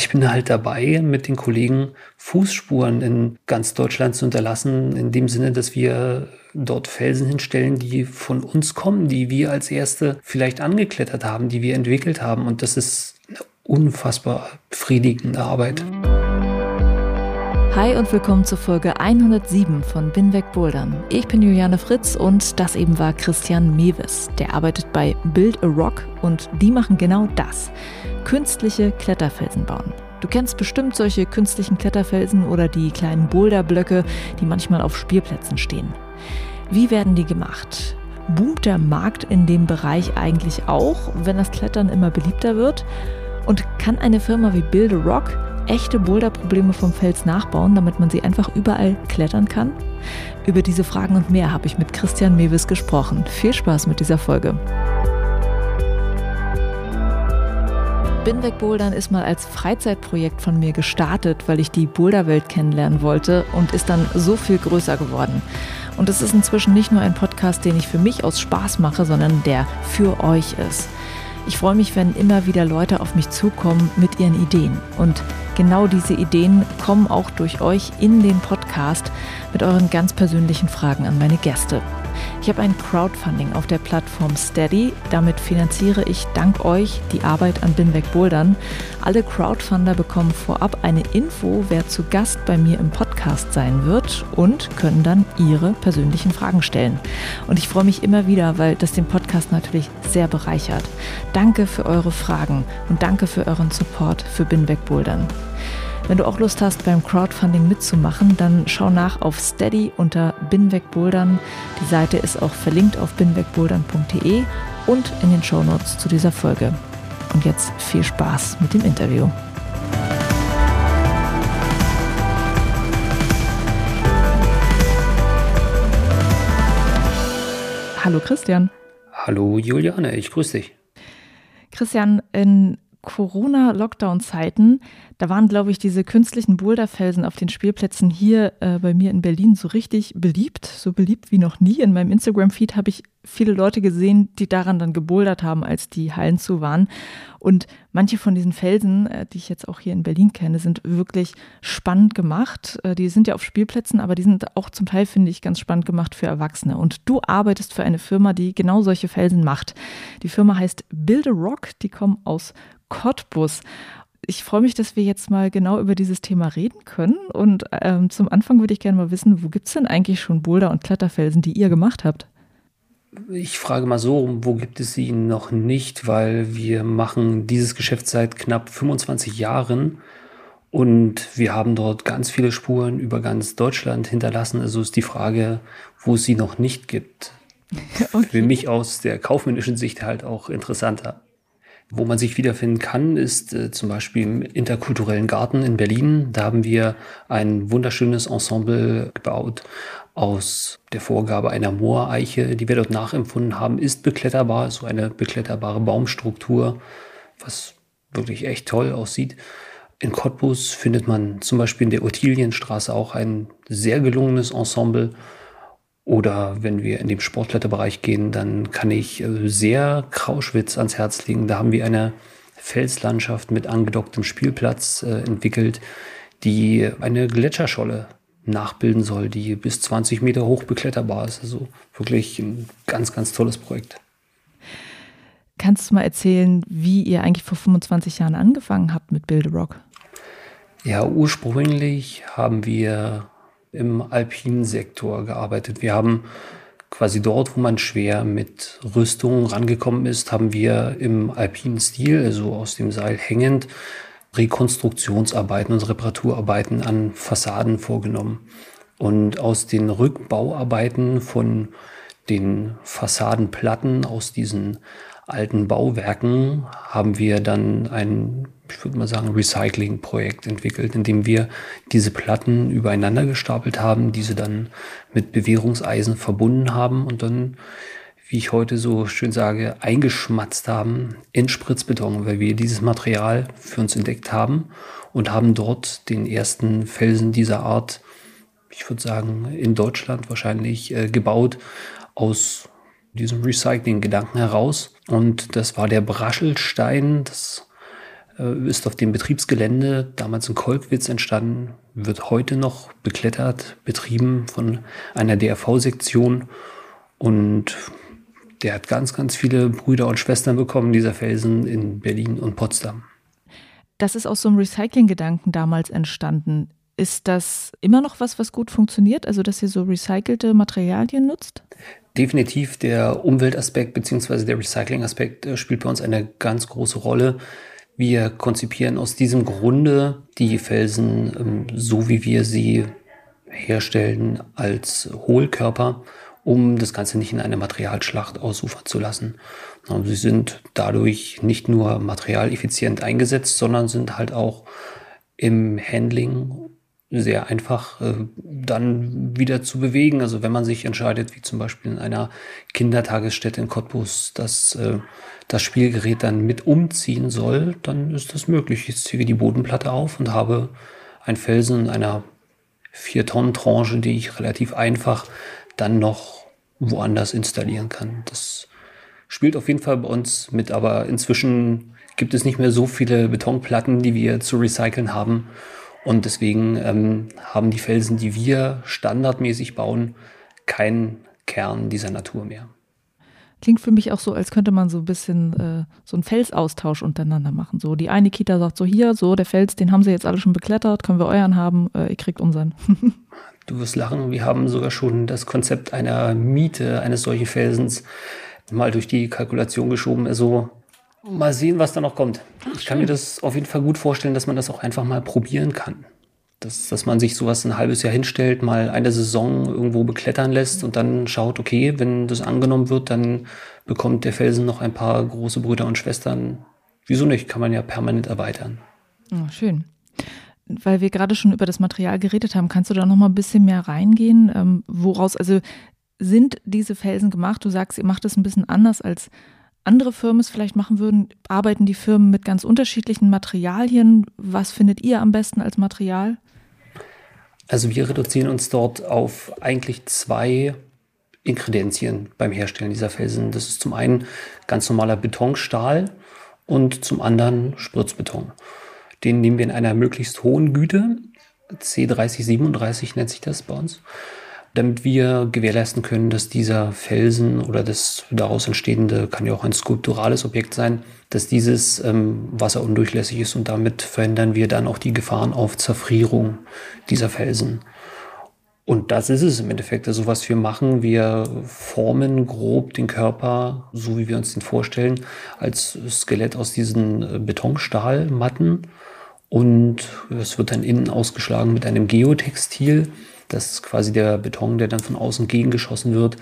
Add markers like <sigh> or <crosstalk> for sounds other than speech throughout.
Ich bin halt dabei, mit den Kollegen Fußspuren in ganz Deutschland zu hinterlassen, in dem Sinne, dass wir dort Felsen hinstellen, die von uns kommen, die wir als erste vielleicht angeklettert haben, die wir entwickelt haben. Und das ist eine unfassbar befriedigende Arbeit. Hi und willkommen zur Folge 107 von Binweg Bouldern. Ich bin Juliane Fritz und das eben war Christian Mewes. Der arbeitet bei Build a Rock und die machen genau das künstliche Kletterfelsen bauen. Du kennst bestimmt solche künstlichen Kletterfelsen oder die kleinen Boulderblöcke, die manchmal auf Spielplätzen stehen. Wie werden die gemacht? Boomt der Markt in dem Bereich eigentlich auch, wenn das Klettern immer beliebter wird? Und kann eine Firma wie Build a Rock echte Boulderprobleme vom Fels nachbauen, damit man sie einfach überall klettern kann? Über diese Fragen und mehr habe ich mit Christian Mewis gesprochen. Viel Spaß mit dieser Folge. Binweg Bouldern ist mal als Freizeitprojekt von mir gestartet, weil ich die Boulderwelt kennenlernen wollte und ist dann so viel größer geworden. Und es ist inzwischen nicht nur ein Podcast, den ich für mich aus Spaß mache, sondern der für euch ist. Ich freue mich, wenn immer wieder Leute auf mich zukommen mit ihren Ideen. Und genau diese Ideen kommen auch durch euch in den Podcast mit euren ganz persönlichen Fragen an meine Gäste. Ich habe ein Crowdfunding auf der Plattform Steady. Damit finanziere ich dank euch die Arbeit an Binweg Bouldern. Alle Crowdfunder bekommen vorab eine Info, wer zu Gast bei mir im Podcast sein wird und können dann ihre persönlichen Fragen stellen. Und ich freue mich immer wieder, weil das den Podcast natürlich sehr bereichert. Danke für eure Fragen und danke für euren Support für Binweg Bouldern. Wenn du auch Lust hast, beim Crowdfunding mitzumachen, dann schau nach auf Steady unter Binwegbouldern. Die Seite ist auch verlinkt auf binwegbouldern.de und in den Shownotes zu dieser Folge. Und jetzt viel Spaß mit dem Interview. Hallo Christian. Hallo Juliane, ich grüße dich. Christian, in Corona-Lockdown-Zeiten, da waren, glaube ich, diese künstlichen Boulderfelsen auf den Spielplätzen hier äh, bei mir in Berlin so richtig beliebt, so beliebt wie noch nie. In meinem Instagram-Feed habe ich viele Leute gesehen, die daran dann gebouldert haben, als die Hallen zu waren. Und manche von diesen Felsen, äh, die ich jetzt auch hier in Berlin kenne, sind wirklich spannend gemacht. Äh, die sind ja auf Spielplätzen, aber die sind auch zum Teil, finde ich, ganz spannend gemacht für Erwachsene. Und du arbeitest für eine Firma, die genau solche Felsen macht. Die Firma heißt Build a Rock, die kommen aus Cottbus. Ich freue mich, dass wir jetzt mal genau über dieses Thema reden können. Und ähm, zum Anfang würde ich gerne mal wissen, wo gibt es denn eigentlich schon Boulder- und Kletterfelsen, die ihr gemacht habt? Ich frage mal so, wo gibt es sie noch nicht, weil wir machen dieses Geschäft seit knapp 25 Jahren und wir haben dort ganz viele Spuren über ganz Deutschland hinterlassen. Also ist die Frage, wo es sie noch nicht gibt. <laughs> Okay. Für mich aus der kaufmännischen Sicht halt auch interessanter. Wo man sich wiederfinden kann, ist äh, zum Beispiel im interkulturellen Garten in Berlin. Da haben wir ein wunderschönes Ensemble gebaut aus der Vorgabe einer Mooreiche, die wir dort nachempfunden haben, ist bekletterbar, so eine bekletterbare Baumstruktur, was wirklich echt toll aussieht. In Cottbus findet man zum Beispiel in der Ottilienstraße auch ein sehr gelungenes Ensemble oder wenn wir in den Sportkletterbereich gehen, dann kann ich äh, sehr Krauschwitz ans Herz legen. Da haben wir eine Felslandschaft mit angedocktem Spielplatz äh, entwickelt, die eine Gletscherscholle nachbilden soll, die bis 20 Meter hoch bekletterbar ist. Also wirklich ein ganz, ganz tolles Projekt. Kannst du mal erzählen, wie ihr eigentlich vor 25 Jahren angefangen habt mit Build Rock? Ja, ursprünglich haben wir im alpinen Sektor gearbeitet. Wir haben quasi dort, wo man schwer mit Rüstungen rangekommen ist, haben wir im alpinen Stil, also aus dem Seil hängend, Rekonstruktionsarbeiten und Reparaturarbeiten an Fassaden vorgenommen. Und aus den Rückbauarbeiten von den Fassadenplatten, aus diesen alten Bauwerken haben wir dann ein, ich würde mal sagen, Recycling-Projekt entwickelt, in dem wir diese Platten übereinander gestapelt haben, diese dann mit Bewährungseisen verbunden haben und dann, wie ich heute so schön sage, eingeschmatzt haben in Spritzbeton, weil wir dieses Material für uns entdeckt haben und haben dort den ersten Felsen dieser Art, ich würde sagen, in Deutschland wahrscheinlich äh, gebaut aus diesem Recycling-Gedanken heraus. Und das war der Braschelstein. Das äh, ist auf dem Betriebsgelände damals in Kolkwitz entstanden, wird heute noch beklettert, betrieben von einer DRV-Sektion. Und der hat ganz, ganz viele Brüder und Schwestern bekommen, dieser Felsen in Berlin und Potsdam. Das ist aus so einem Recycling-Gedanken damals entstanden. Ist das immer noch was, was gut funktioniert? Also, dass ihr so recycelte Materialien nutzt? Definitiv der Umweltaspekt bzw. der Recycling-Aspekt äh, spielt bei uns eine ganz große Rolle. Wir konzipieren aus diesem Grunde die Felsen ähm, so, wie wir sie herstellen, als Hohlkörper, um das Ganze nicht in eine Materialschlacht ausufern zu lassen. Sie sind dadurch nicht nur materialeffizient eingesetzt, sondern sind halt auch im Handling sehr einfach äh, dann wieder zu bewegen. Also wenn man sich entscheidet, wie zum Beispiel in einer Kindertagesstätte in Cottbus, dass äh, das Spielgerät dann mit umziehen soll, dann ist das möglich. Ich ziehe die Bodenplatte auf und habe ein Felsen in einer 4-Tonnen-Tranche, die ich relativ einfach dann noch woanders installieren kann. Das spielt auf jeden Fall bei uns mit, aber inzwischen gibt es nicht mehr so viele Betonplatten, die wir zu recyceln haben. Und deswegen ähm, haben die Felsen, die wir standardmäßig bauen, keinen Kern dieser Natur mehr. Klingt für mich auch so, als könnte man so ein bisschen äh, so einen Felsaustausch untereinander machen. So die eine Kita sagt so hier, so der Fels, den haben sie jetzt alle schon beklettert, können wir euren haben, äh, ihr kriegt unseren. <laughs> du wirst lachen, wir haben sogar schon das Konzept einer Miete eines solchen Felsens mal durch die Kalkulation geschoben. Also Mal sehen, was da noch kommt. Ach, ich kann mir das auf jeden Fall gut vorstellen, dass man das auch einfach mal probieren kann. Dass, dass man sich sowas ein halbes Jahr hinstellt, mal eine Saison irgendwo beklettern lässt und dann schaut, okay, wenn das angenommen wird, dann bekommt der Felsen noch ein paar große Brüder und Schwestern. Wieso nicht? Kann man ja permanent erweitern. Oh, schön. Weil wir gerade schon über das Material geredet haben, kannst du da noch mal ein bisschen mehr reingehen? Ähm, woraus, also sind diese Felsen gemacht? Du sagst, ihr macht es ein bisschen anders als andere Firmen es vielleicht machen würden, arbeiten die Firmen mit ganz unterschiedlichen Materialien. Was findet ihr am besten als Material? Also wir reduzieren uns dort auf eigentlich zwei Ingredienzien beim Herstellen dieser Felsen. Das ist zum einen ganz normaler Betonstahl und zum anderen Spritzbeton. Den nehmen wir in einer möglichst hohen Güte. C3037 nennt sich das bei uns damit wir gewährleisten können, dass dieser Felsen oder das daraus entstehende, kann ja auch ein skulpturales Objekt sein, dass dieses ähm, wasserundurchlässig ist und damit verhindern wir dann auch die Gefahren auf Zerfrierung dieser Felsen. Und das ist es im Endeffekt. Also was wir machen, wir formen grob den Körper, so wie wir uns den vorstellen, als Skelett aus diesen äh, Betonstahlmatten. Und es wird dann innen ausgeschlagen mit einem Geotextil das ist quasi der Beton, der dann von außen gegengeschossen wird.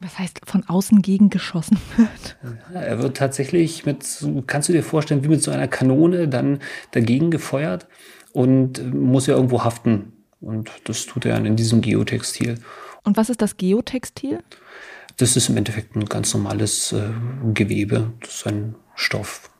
Was heißt von außen gegengeschossen wird? Er wird tatsächlich mit, kannst du dir vorstellen, wie mit so einer Kanone dann dagegen gefeuert und muss ja irgendwo haften. Und das tut er dann in diesem Geotextil. Und was ist das Geotextil? Das ist im Endeffekt ein ganz normales äh, Gewebe. Das ist ein Stoff.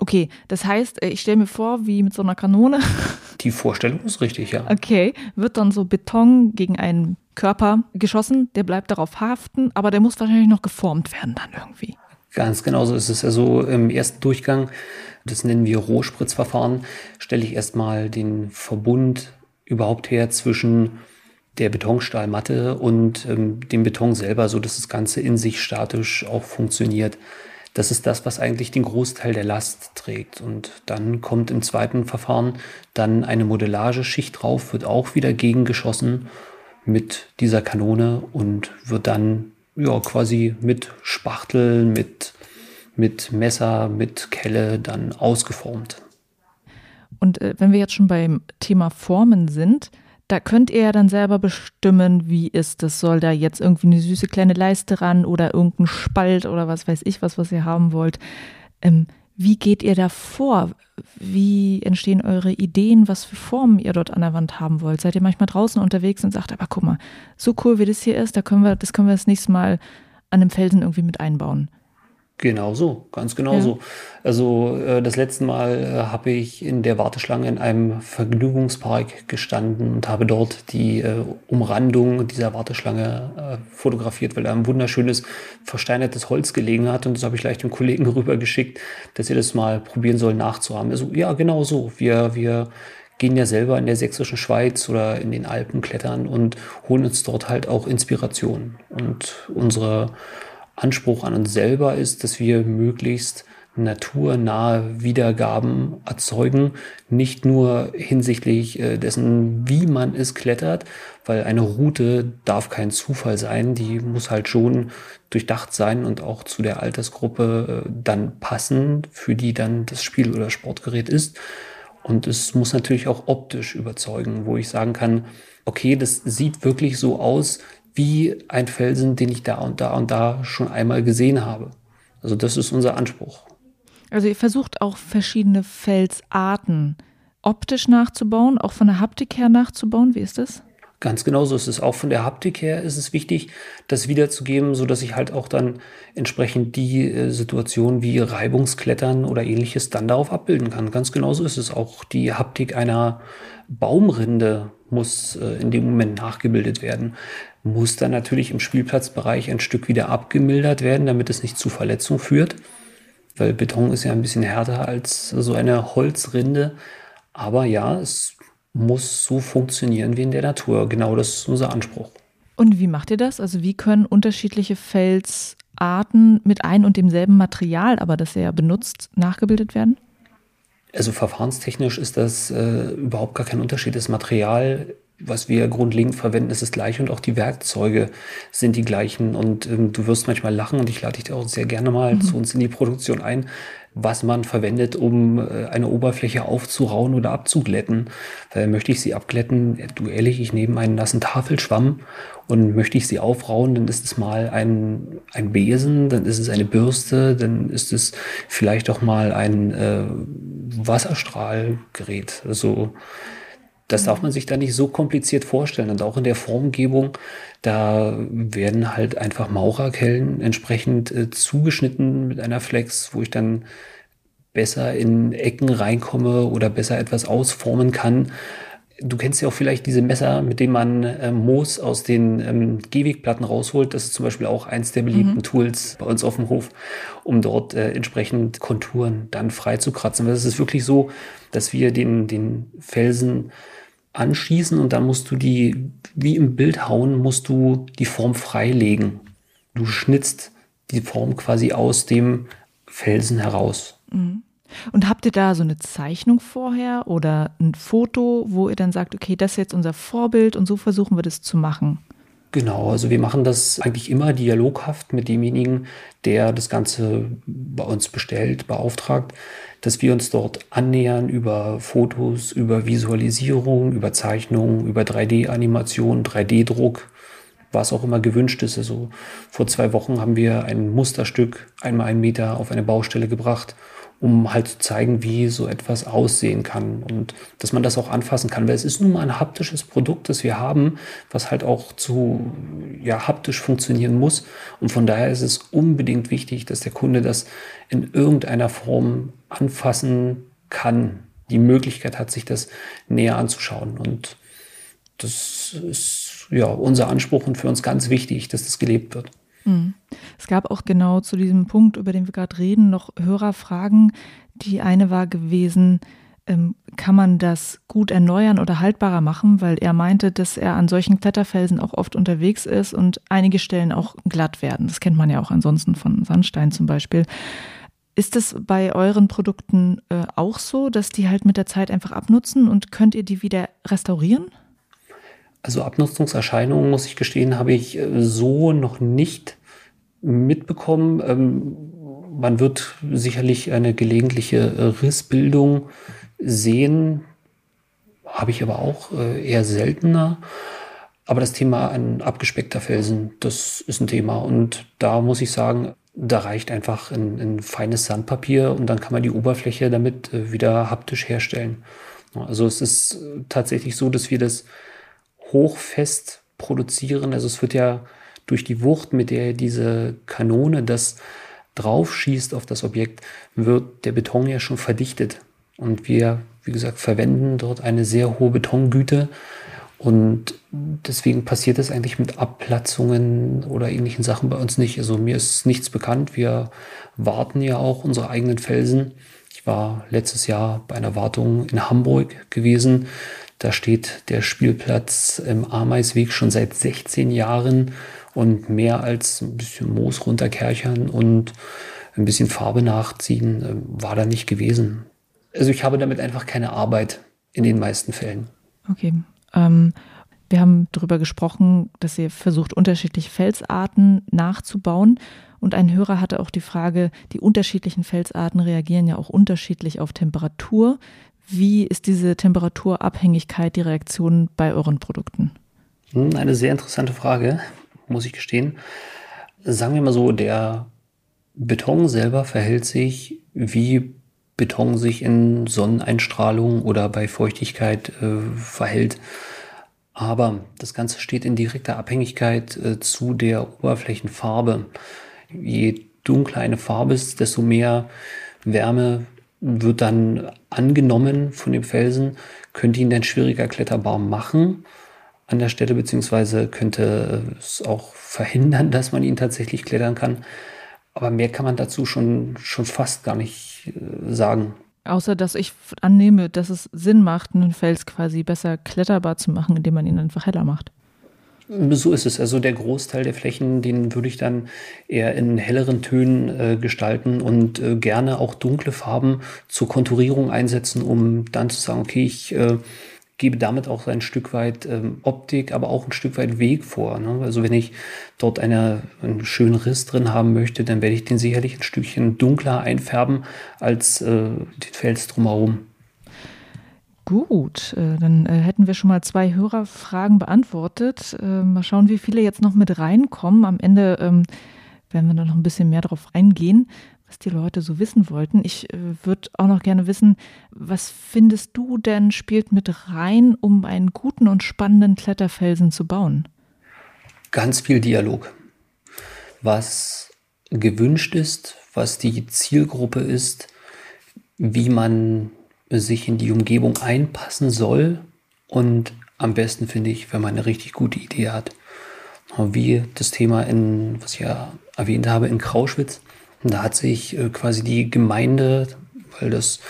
Okay, das heißt, äh, ich stelle mir vor, wie mit so einer Kanone <laughs> Die Vorstellung ist richtig, ja. Okay, wird dann so Beton gegen einen Körper geschossen, der bleibt darauf haften, aber der muss wahrscheinlich noch geformt werden dann irgendwie. Ganz genau so ist es. Also im ersten Durchgang, das nennen wir Rohspritzverfahren, stelle ich erstmal den Verbund überhaupt her zwischen der Betonstahlmatte und ähm, dem Beton selber, so dass das Ganze in sich statisch auch funktioniert. Das ist das, was eigentlich den Großteil der Last trägt. Und dann kommt im zweiten Verfahren dann eine Modellageschicht drauf, wird auch wieder gegengeschossen mit dieser Kanone und wird dann ja, quasi mit Spachtel, mit, mit Messer, mit Kelle dann ausgeformt. Und äh, wenn wir jetzt schon beim Thema Formen sind, Da könnt ihr ja dann selber bestimmen, wie ist das. Soll da jetzt irgendwie eine süße kleine Leiste ran oder irgendein Spalt oder was weiß ich was, was ihr haben wollt. Ähm, wie geht ihr da vor? Wie entstehen eure Ideen, was für Formen ihr dort an der Wand haben wollt? Seid ihr manchmal draußen unterwegs und sagt, aber guck mal, so cool wie das hier ist, da können wir, das können wir das nächste Mal an einem Felsen irgendwie mit einbauen? Genau so, ganz genau ja. so. Also äh, das letzte Mal äh, habe ich in der Warteschlange in einem Vergnügungspark gestanden und habe dort die äh, Umrandung dieser Warteschlange äh, fotografiert, weil da ein wunderschönes versteinertes Holz gelegen hat und das habe ich gleich dem Kollegen <laughs> rübergeschickt, dass er das mal probieren soll nachzuhaben. Also ja, genau so. Wir, wir gehen ja selber in der sächsischen Schweiz oder in den Alpen klettern und holen uns dort halt auch Inspiration und unsere Anspruch an uns selber ist, dass wir möglichst naturnahe Wiedergaben erzeugen, nicht nur hinsichtlich äh, dessen, wie man es klettert, weil eine Route darf kein Zufall sein, die muss halt schon durchdacht sein und auch zu der Altersgruppe äh, dann passen, für die dann das Spiel oder Sportgerät ist. Und es muss natürlich auch optisch überzeugen, wo ich sagen kann, okay, das sieht wirklich so aus, wie ein Felsen, den ich da und da und da schon einmal gesehen habe. Also das ist unser Anspruch. Also ihr versucht auch verschiedene Felsarten optisch nachzubauen, auch von der Haptik her nachzubauen. Wie ist das? Ganz genauso ist es auch von der Haptik her ist es wichtig, das wiederzugeben, so dass ich halt auch dann entsprechend die äh, Situation wie Reibungsklettern oder ähnliches dann darauf abbilden kann. Ganz genauso ist es auch die Haptik einer Baumrinde muss äh, in dem Moment nachgebildet werden muss dann natürlich im Spielplatzbereich ein Stück wieder abgemildert werden, damit es nicht zu Verletzungen führt. Weil Beton ist ja ein bisschen härter als so eine Holzrinde. Aber ja, es muss so funktionieren wie in der Natur. Genau das ist unser Anspruch. Und wie macht ihr das? Also wie können unterschiedliche Felsarten mit ein und demselben Material, aber das ihr ja benutzt, nachgebildet werden? Also verfahrenstechnisch ist das äh, überhaupt gar kein Unterschied. Das Material was wir grundlegend verwenden, ist das gleiche und auch die Werkzeuge sind die gleichen. Und ähm, du wirst manchmal lachen und ich lade dich auch sehr gerne mal mhm. zu uns in die Produktion ein, was man verwendet, um äh, eine Oberfläche aufzurauen oder abzuglätten. Weil möchte ich sie abglätten, du ehrlich, ich nehme einen nassen Tafelschwamm und möchte ich sie aufrauen, dann ist es mal ein, ein Besen, dann ist es eine Bürste, dann ist es vielleicht auch mal ein äh, Wasserstrahlgerät. Also das darf man sich da nicht so kompliziert vorstellen. Und auch in der Formgebung, da werden halt einfach Maurerkellen entsprechend äh, zugeschnitten mit einer Flex, wo ich dann besser in Ecken reinkomme oder besser etwas ausformen kann. Du kennst ja auch vielleicht diese Messer, mit denen man äh, Moos aus den ähm, Gehwegplatten rausholt. Das ist zum Beispiel auch eins der beliebten mhm. Tools bei uns auf dem Hof, um dort äh, entsprechend Konturen dann frei zu kratzen. Das ist wirklich so, dass wir den, den Felsen anschießen und dann musst du die, wie im Bild hauen, musst du die Form freilegen. Du schnitzt die Form quasi aus dem Felsen heraus. Mhm. Und habt ihr da so eine Zeichnung vorher oder ein Foto, wo ihr dann sagt, okay, das ist jetzt unser Vorbild und so versuchen wir das zu machen? Genau, also wir machen das eigentlich immer dialoghaft mit demjenigen, der das Ganze bei uns bestellt, beauftragt, dass wir uns dort annähern über Fotos, über Visualisierung, über Zeichnungen, über 3D-Animation, 3D-Druck, was auch immer gewünscht ist. Also vor zwei Wochen haben wir ein Musterstück einmal einen Meter auf eine Baustelle gebracht um halt zu zeigen, wie so etwas aussehen kann und dass man das auch anfassen kann, weil es ist nun mal ein haptisches Produkt, das wir haben, was halt auch zu ja haptisch funktionieren muss. Und von daher ist es unbedingt wichtig, dass der Kunde das in irgendeiner Form anfassen kann, die Möglichkeit hat, sich das näher anzuschauen. Und das ist ja unser Anspruch und für uns ganz wichtig, dass das gelebt wird. Mhm. Es gab auch genau zu diesem Punkt, über den wir gerade reden, noch Hörerfragen. Die eine war gewesen, ähm, kann man das gut erneuern oder haltbarer machen, weil er meinte, dass er an solchen Kletterfelsen auch oft unterwegs ist und einige Stellen auch glatt werden. Das kennt man ja auch ansonsten von Sandstein zum Beispiel. Ist das bei euren Produkten äh, auch so, dass die halt mit der Zeit einfach abnutzen und könnt ihr die wieder restaurieren? Also Abnutzungserscheinungen, muss ich gestehen, habe ich äh, so noch nicht mitbekommen. Ähm, man wird sicherlich eine gelegentliche äh, Rissbildung sehen, habe ich aber auch äh, eher seltener. Aber das Thema ein abgespeckter Felsen, das ist ein Thema. Und da muss ich sagen, da reicht einfach ein, ein feines Sandpapier und dann kann man die Oberfläche damit wieder haptisch herstellen. Also es ist tatsächlich so, dass wir das hochfest produzieren. Also es wird ja durch die Wucht, mit der diese Kanone das drauf schießt auf das Objekt, wird der Beton ja schon verdichtet. Und wir, wie gesagt, verwenden dort eine sehr hohe Betongüte. Und deswegen passiert das eigentlich mit Abplatzungen oder ähnlichen Sachen bei uns nicht. Also mir ist nichts bekannt. Wir warten ja auch unsere eigenen Felsen. Ich war letztes Jahr bei einer Wartung in Hamburg gewesen. Da steht der Spielplatz im Ameisweg schon seit 16 Jahren und mehr als ein bisschen Moos runterkerchern und ein bisschen Farbe nachziehen äh, war da nicht gewesen. Also ich habe damit einfach keine Arbeit in den meisten Fällen. Okay. Ähm, wir haben darüber gesprochen, dass ihr versucht, unterschiedliche Felsarten nachzubauen. Und ein Hörer hatte auch die Frage, die unterschiedlichen Felsarten reagieren ja auch unterschiedlich auf Temperatur. Wie ist diese Temperaturabhängigkeit die Reaktion bei euren Produkten? Hm, eine sehr interessante Frage, muss ich gestehen. Sagen wir mal so, der Beton selber verhält sich wie Beton sich in Sonneneinstrahlung oder bei Feuchtigkeit äh, verhält. Aber das Ganze steht in direkter Abhängigkeit äh, zu der Oberflächenfarbe. Je dunkler eine Farbe ist, desto mehr Wärme wird dann angenommen von dem Felsen, könnte ihn dann schwieriger kletterbar machen an der Stelle, beziehungsweise könnte es auch verhindern, dass man ihn tatsächlich klettern kann. Aber mehr kann man dazu schon, schon fast gar nicht äh, sagen. Außer dass ich annehme, dass es Sinn macht, einen Fels quasi besser kletterbar zu machen, indem man ihn einfach heller macht. So ist es. Also der Großteil der Flächen, den würde ich dann eher in helleren Tönen äh, gestalten und äh, gerne auch dunkle Farben zur Konturierung einsetzen, um dann zu sagen, okay, ich äh, gebe damit auch ein Stück weit ähm, Optik, aber auch ein Stück weit Weg vor. Ne? Also wenn ich dort eine, einen schönen Riss drin haben möchte, dann werde ich den sicherlich ein Stückchen dunkler einfärben als äh, den Fels drumherum. Gut, äh, dann äh, hätten wir schon mal zwei Hörerfragen beantwortet. Äh, mal schauen, wie viele jetzt noch mit reinkommen. Am Ende ähm, werden wir da noch ein bisschen mehr drauf eingehen was die Leute so wissen wollten. Ich äh, würde auch noch gerne wissen, was findest du denn spielt mit rein, um einen guten und spannenden Kletterfelsen zu bauen? Ganz viel Dialog. Was gewünscht ist, was die Zielgruppe ist, wie man sich in die Umgebung einpassen soll und am besten finde ich, wenn man eine richtig gute Idee hat. Wie das Thema in, was ich ja erwähnt habe, in Krauschwitz da hat sich äh, quasi die Gemeinde, weil das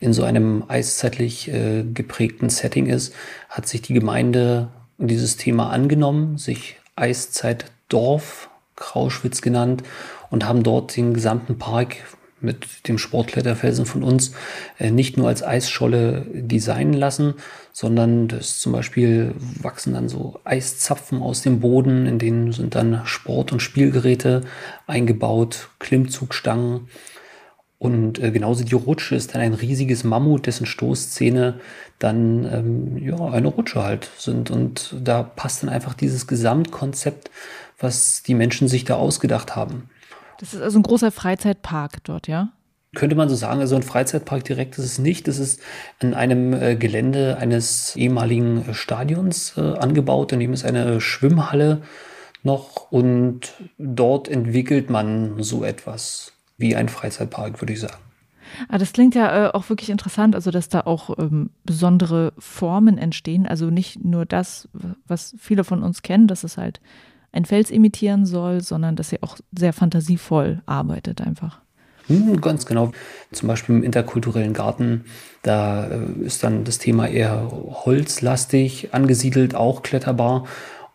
in so einem eiszeitlich äh, geprägten Setting ist, hat sich die Gemeinde dieses Thema angenommen, sich Eiszeitdorf Krauschwitz genannt und haben dort den gesamten Park mit dem Sportkletterfelsen von uns äh, nicht nur als Eisscholle designen lassen, sondern das zum Beispiel wachsen dann so Eiszapfen aus dem Boden, in denen sind dann Sport- und Spielgeräte eingebaut, Klimmzugstangen. Und äh, genauso die Rutsche ist dann ein riesiges Mammut, dessen Stoßzähne dann ähm, ja, eine Rutsche halt sind. Und da passt dann einfach dieses Gesamtkonzept, was die Menschen sich da ausgedacht haben. Das ist also ein großer Freizeitpark dort, ja? Könnte man so sagen, also ein Freizeitpark direkt ist es nicht. Das ist an einem äh, Gelände eines ehemaligen äh, Stadions äh, angebaut. Daneben ist eine Schwimmhalle noch und dort entwickelt man so etwas wie ein Freizeitpark, würde ich sagen. Ah, das klingt ja äh, auch wirklich interessant, also dass da auch ähm, besondere Formen entstehen. Also nicht nur das, was viele von uns kennen, dass es halt ein Fels imitieren soll, sondern dass sie auch sehr fantasievoll arbeitet einfach. Hm, ganz genau. Zum Beispiel im interkulturellen Garten, da äh, ist dann das Thema eher holzlastig angesiedelt, auch kletterbar.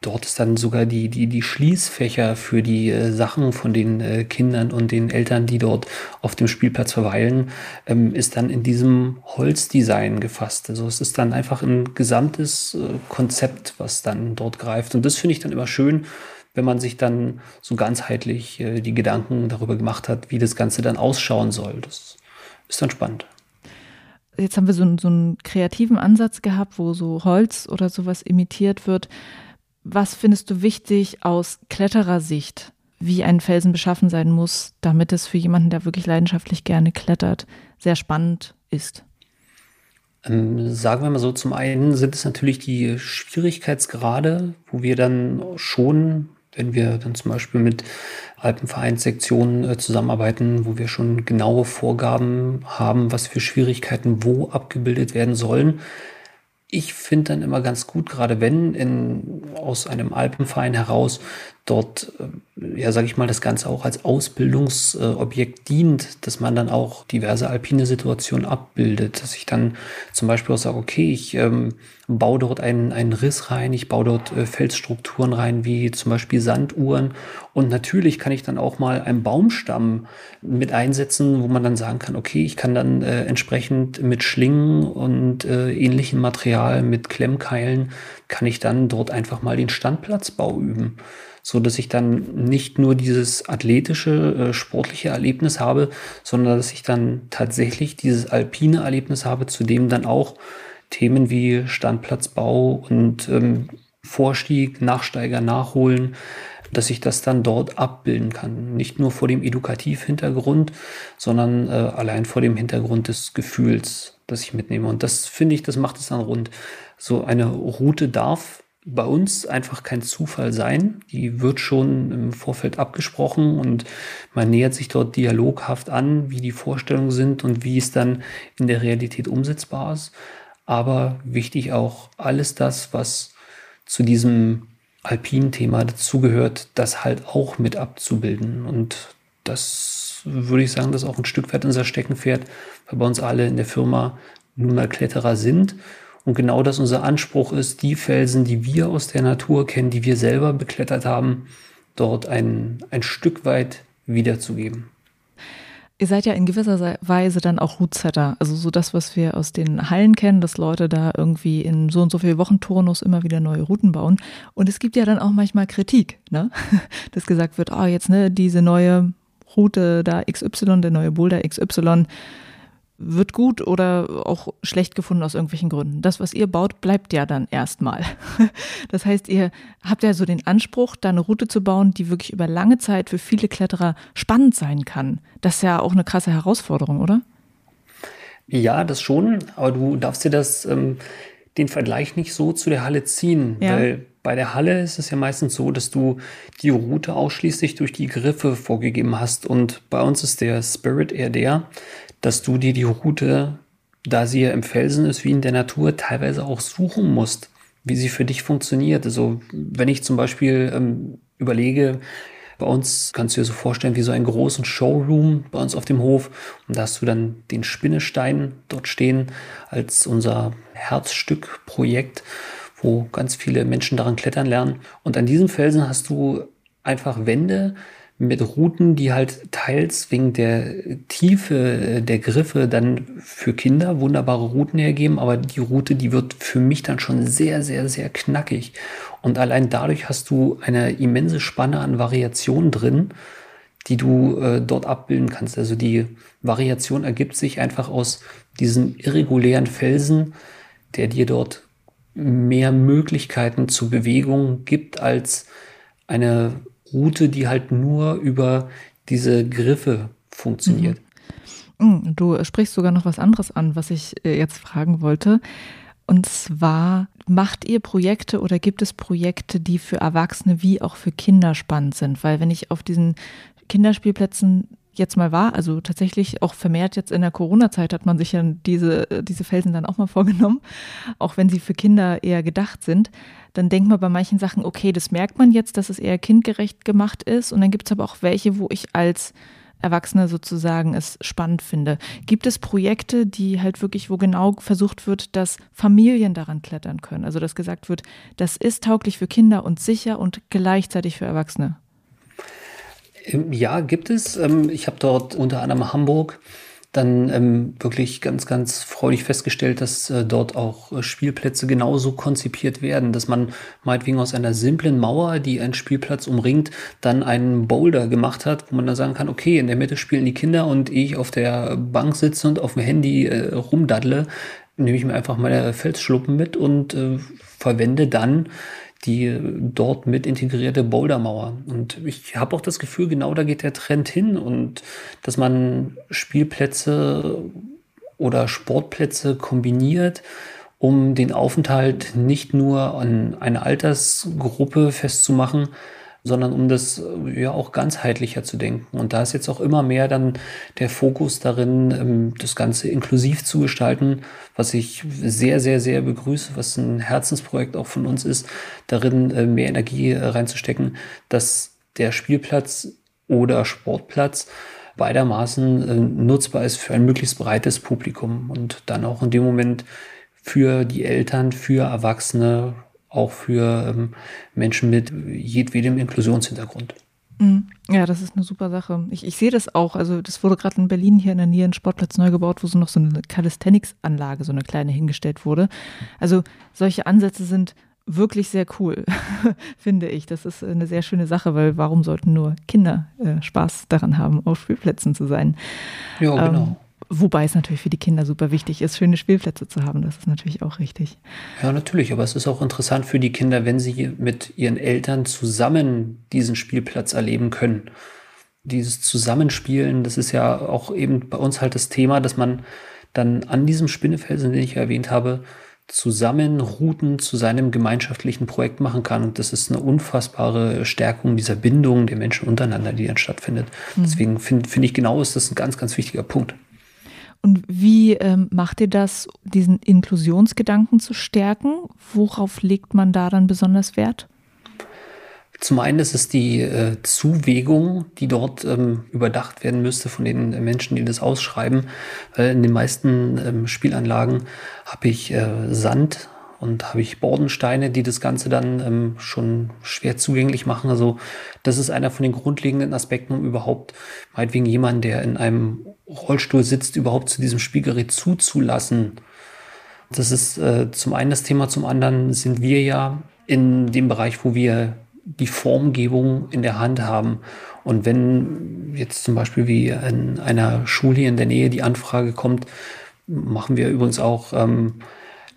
Dort ist dann sogar die, die, die Schließfächer für die äh, Sachen von den äh, Kindern und den Eltern, die dort auf dem Spielplatz verweilen, ähm, ist dann in diesem Holzdesign gefasst. Also es ist dann einfach ein gesamtes äh, Konzept, was dann dort greift. Und das finde ich dann immer schön, wenn man sich dann so ganzheitlich äh, die Gedanken darüber gemacht hat, wie das Ganze dann ausschauen soll. Das ist dann spannend. Jetzt haben wir so, so einen kreativen Ansatz gehabt, wo so Holz oder sowas imitiert wird. Was findest du wichtig aus Kletterersicht, wie ein Felsen beschaffen sein muss, damit es für jemanden, der wirklich leidenschaftlich gerne klettert, sehr spannend ist? Ähm, sagen wir mal so, zum einen sind es natürlich die Schwierigkeitsgrade, wo wir dann schon, wenn wir dann zum Beispiel mit Alpenvereinssektionen äh, zusammenarbeiten, wo wir schon genaue Vorgaben haben, was für Schwierigkeiten wo abgebildet werden sollen, ich finde dann immer ganz gut, gerade wenn in, aus einem Alpenverein heraus dort, äh, ja, sage ich mal, das Ganze auch als Ausbildungsobjekt dient, dass man dann auch diverse alpine Situationen abbildet, dass ich dann zum Beispiel auch sage, okay, ich ähm, baue dort einen, einen Riss rein, ich baue dort äh, Felsstrukturen rein, wie zum Beispiel Sanduhren. Und natürlich kann ich dann auch mal einen Baumstamm mit einsetzen, wo man dann sagen kann, okay, ich kann dann äh, entsprechend mit Schlingen und äh, ähnlichem Material, mit Klemmkeilen, kann ich dann dort einfach mal den Standplatzbau üben so dass ich dann nicht nur dieses athletische, äh, sportliche Erlebnis habe, sondern dass ich dann tatsächlich dieses alpine Erlebnis habe, zu dem dann auch Themen wie Standplatzbau und ähm, Vorstieg, Nachsteiger nachholen, dass ich das dann dort abbilden kann. Nicht nur vor dem Edukativhintergrund, sondern äh, allein vor dem Hintergrund des Gefühls, das ich mitnehme. Und das finde ich, das macht es dann rund. So eine Route darf bei uns einfach kein Zufall sein. Die wird schon im Vorfeld abgesprochen und man nähert sich dort dialoghaft an, wie die Vorstellungen sind und wie es dann in der Realität umsetzbar ist. Aber wichtig auch alles das, was zu diesem alpinen Thema dazugehört, das halt auch mit abzubilden. Und das würde ich sagen, das ist auch ein Stück weit unser Steckenpferd, weil bei uns alle in der Firma nun mal Kletterer sind und genau das unser Anspruch ist, die Felsen, die wir aus der Natur kennen, die wir selber beklettert haben, dort ein, ein Stück weit wiederzugeben. Ihr seid ja in gewisser Weise dann auch Rootsetter, also so das, was wir aus den Hallen kennen, dass Leute da irgendwie in so und so viel Wochenturnus immer wieder neue Routen bauen. Und es gibt ja dann auch manchmal Kritik, ne? <laughs> dass gesagt wird, oh, jetzt ne, diese neue Route da XY, der neue Boulder XY, wird gut oder auch schlecht gefunden aus irgendwelchen Gründen. Das, was ihr baut, bleibt ja dann erstmal. <laughs> Das heißt, ihr habt ja so den Anspruch, da eine Route zu bauen, die wirklich über lange Zeit für viele Kletterer spannend sein kann. Das ist ja auch eine krasse Herausforderung, oder? Ja, das schon, aber du darfst dir das, ähm, den Vergleich nicht so zu der Halle ziehen, ja. weil bei der Halle ist es ja meistens so, dass du die Route ausschließlich durch die Griffe vorgegeben hast und bei uns ist der Spirit eher der, dass du dir die Route, da sie ja im Felsen ist wie in der Natur, teilweise auch suchen musst, wie sie für dich funktioniert. Also wenn ich zum Beispiel ähm, überlege, bei uns kannst du dir so vorstellen wie so einen großen Showroom bei uns auf dem Hof. Und da hast du dann den Spinnestein dort stehen als unser Herzstückprojekt, wo ganz viele Menschen daran klettern lernen. Und an diesem Felsen hast du einfach Wände, mit Routen, die halt teils wegen der Tiefe der Griffe dann für Kinder wunderbare Routen hergeben, aber die Route, die wird für mich dann schon sehr, sehr, sehr knackig. Und allein dadurch hast du eine immense Spanne an Variationen drin, die du äh, dort abbilden kannst. Also die Variation ergibt sich einfach aus diesem irregulären Felsen, der dir dort mehr Möglichkeiten zur Bewegung gibt als eine Route, die halt nur über diese Griffe funktioniert. Mhm. mhm. Du sprichst sogar noch was anderes an, was ich äh, jetzt fragen wollte. Und zwar, macht ihr Projekte oder gibt es Projekte, die für Erwachsene wie auch für Kinder spannend sind? Weil wenn ich auf diesen Kinderspielplätzen jetzt mal war, also tatsächlich auch vermehrt jetzt in der Corona-Zeit hat man sich ja diese, diese Felsen dann auch mal vorgenommen, auch wenn sie für Kinder eher gedacht sind dann denkt man bei manchen Sachen, okay, das merkt man jetzt, dass es eher kindgerecht gemacht ist. Und dann gibt es aber auch welche, wo ich als Erwachsene sozusagen es spannend finde. Gibt es Projekte, die halt wirklich, wo genau versucht wird, dass Familien daran klettern können? Also dass gesagt wird, das ist tauglich für Kinder und sicher und gleichzeitig für Erwachsene. Ja, gibt es. Ähm, ich habe dort unter anderem Hamburg dann ähm, wirklich ganz, ganz freudig festgestellt, dass äh, dort auch äh, Spielplätze genauso konzipiert werden, dass man meinetwegen aus einer simplen Mauer, die einen Spielplatz umringt, dann einen Boulder gemacht hat, wo man dann sagen kann, okay, in der Mitte spielen die Kinder und ich auf der Bank sitze und auf dem Handy äh, rumdaddle, nehme ich mir einfach meine Felsschluppen mit und verwende dann die dort mit integrierte Bouldermauer. Und ich habe auch das Gefühl, genau da geht der Trend hin und dass man Spielplätze oder Sportplätze kombiniert, um den Aufenthalt nicht nur an eine Altersgruppe festzumachen, sondern um das ja auch ganzheitlicher zu denken. Und da ist jetzt auch immer mehr dann der Fokus darin, ähm, das Ganze inklusiv zu gestalten, was ich sehr, sehr, sehr begrüße, was ein Herzensprojekt auch von uns ist, darin äh, mehr Energie äh, reinzustecken, dass der Spielplatz oder Sportplatz beidermaßen äh, nutzbar ist für ein möglichst breites Publikum und dann auch in dem Moment für die Eltern, für Erwachsene auch für ähm, Menschen mit jedwedem Inklusionshintergrund. Mhm. Ja, das ist eine super Sache. Ich, ich sehe das auch. Also, das wurde gerade in Berlin hier in der Nähe ein Sportplatz neu gebaut, wo so noch so eine Calisthenics-Anlage, so eine kleine hingestellt wurde. Also, solche Ansätze sind wirklich sehr cool, <laughs> finde ich. Das ist eine sehr schöne Sache, weil warum sollten nur Kinder äh, Spaß daran haben, auf Spielplätzen zu sein? Ja, genau. Ähm, Wobei es natürlich für die Kinder super wichtig ist, schöne Spielplätze zu haben. Das ist natürlich auch richtig. Ja, natürlich. Aber es ist auch interessant für die Kinder, wenn sie mit ihren Eltern zusammen diesen Spielplatz erleben können. Dieses Zusammenspielen, das ist ja auch eben bei uns halt das Thema, dass man dann an diesem Spinnefelsen, den ich erwähnt habe, zusammen Routen zu seinem gemeinschaftlichen Projekt machen kann. Und das ist eine unfassbare Stärkung dieser Bindung der Menschen untereinander, die dann stattfindet. Mhm. Deswegen finde find ich genau, ist das ein ganz, ganz wichtiger Punkt. Und wie ähm, macht ihr das, diesen Inklusionsgedanken zu stärken? Worauf legt man da dann besonders Wert? Zum einen ist es die äh, Zuwägung, die dort ähm, überdacht werden müsste von den Menschen, die das ausschreiben. Weil in den meisten ähm, Spielanlagen habe ich äh, Sand und habe ich Bordensteine, die das Ganze dann ähm, schon schwer zugänglich machen. Also das ist einer von den grundlegenden Aspekten, um überhaupt meinetwegen jemanden, der in einem Rollstuhl sitzt, überhaupt zu diesem Spielgerät zuzulassen. Das ist äh, zum einen das Thema, zum anderen sind wir ja in dem Bereich, wo wir die Formgebung in der Hand haben. Und wenn jetzt zum Beispiel wie in einer Schule in der Nähe die Anfrage kommt, machen wir übrigens auch ähm,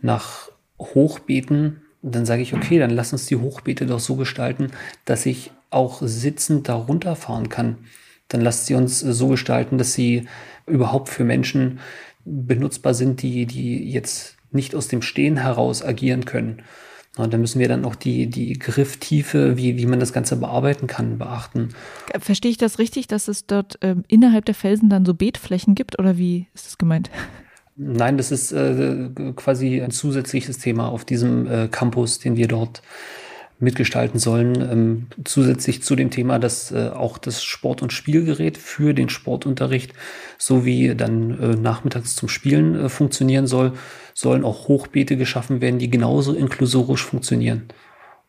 nach Hochbeeten, dann sage ich, okay, dann lass uns die Hochbeete doch so gestalten, dass ich auch sitzend da runterfahren kann. Dann lasst sie uns so gestalten, dass sie überhaupt für Menschen benutzbar sind, die, die jetzt nicht aus dem Stehen heraus agieren können. Und da müssen wir dann auch die, die Grifftiefe, wie, wie man das Ganze bearbeiten kann, beachten. Verstehe ich das richtig, dass es dort äh, innerhalb der Felsen dann so Beetflächen gibt oder wie ist das gemeint? Nein, das ist äh, quasi ein zusätzliches Thema auf diesem äh, Campus, den wir dort mitgestalten sollen. Ähm, zusätzlich zu dem Thema, dass äh, auch das Sport- und Spielgerät für den Sportunterricht sowie dann äh, nachmittags zum Spielen äh, funktionieren soll, sollen auch Hochbeete geschaffen werden, die genauso inklusorisch funktionieren.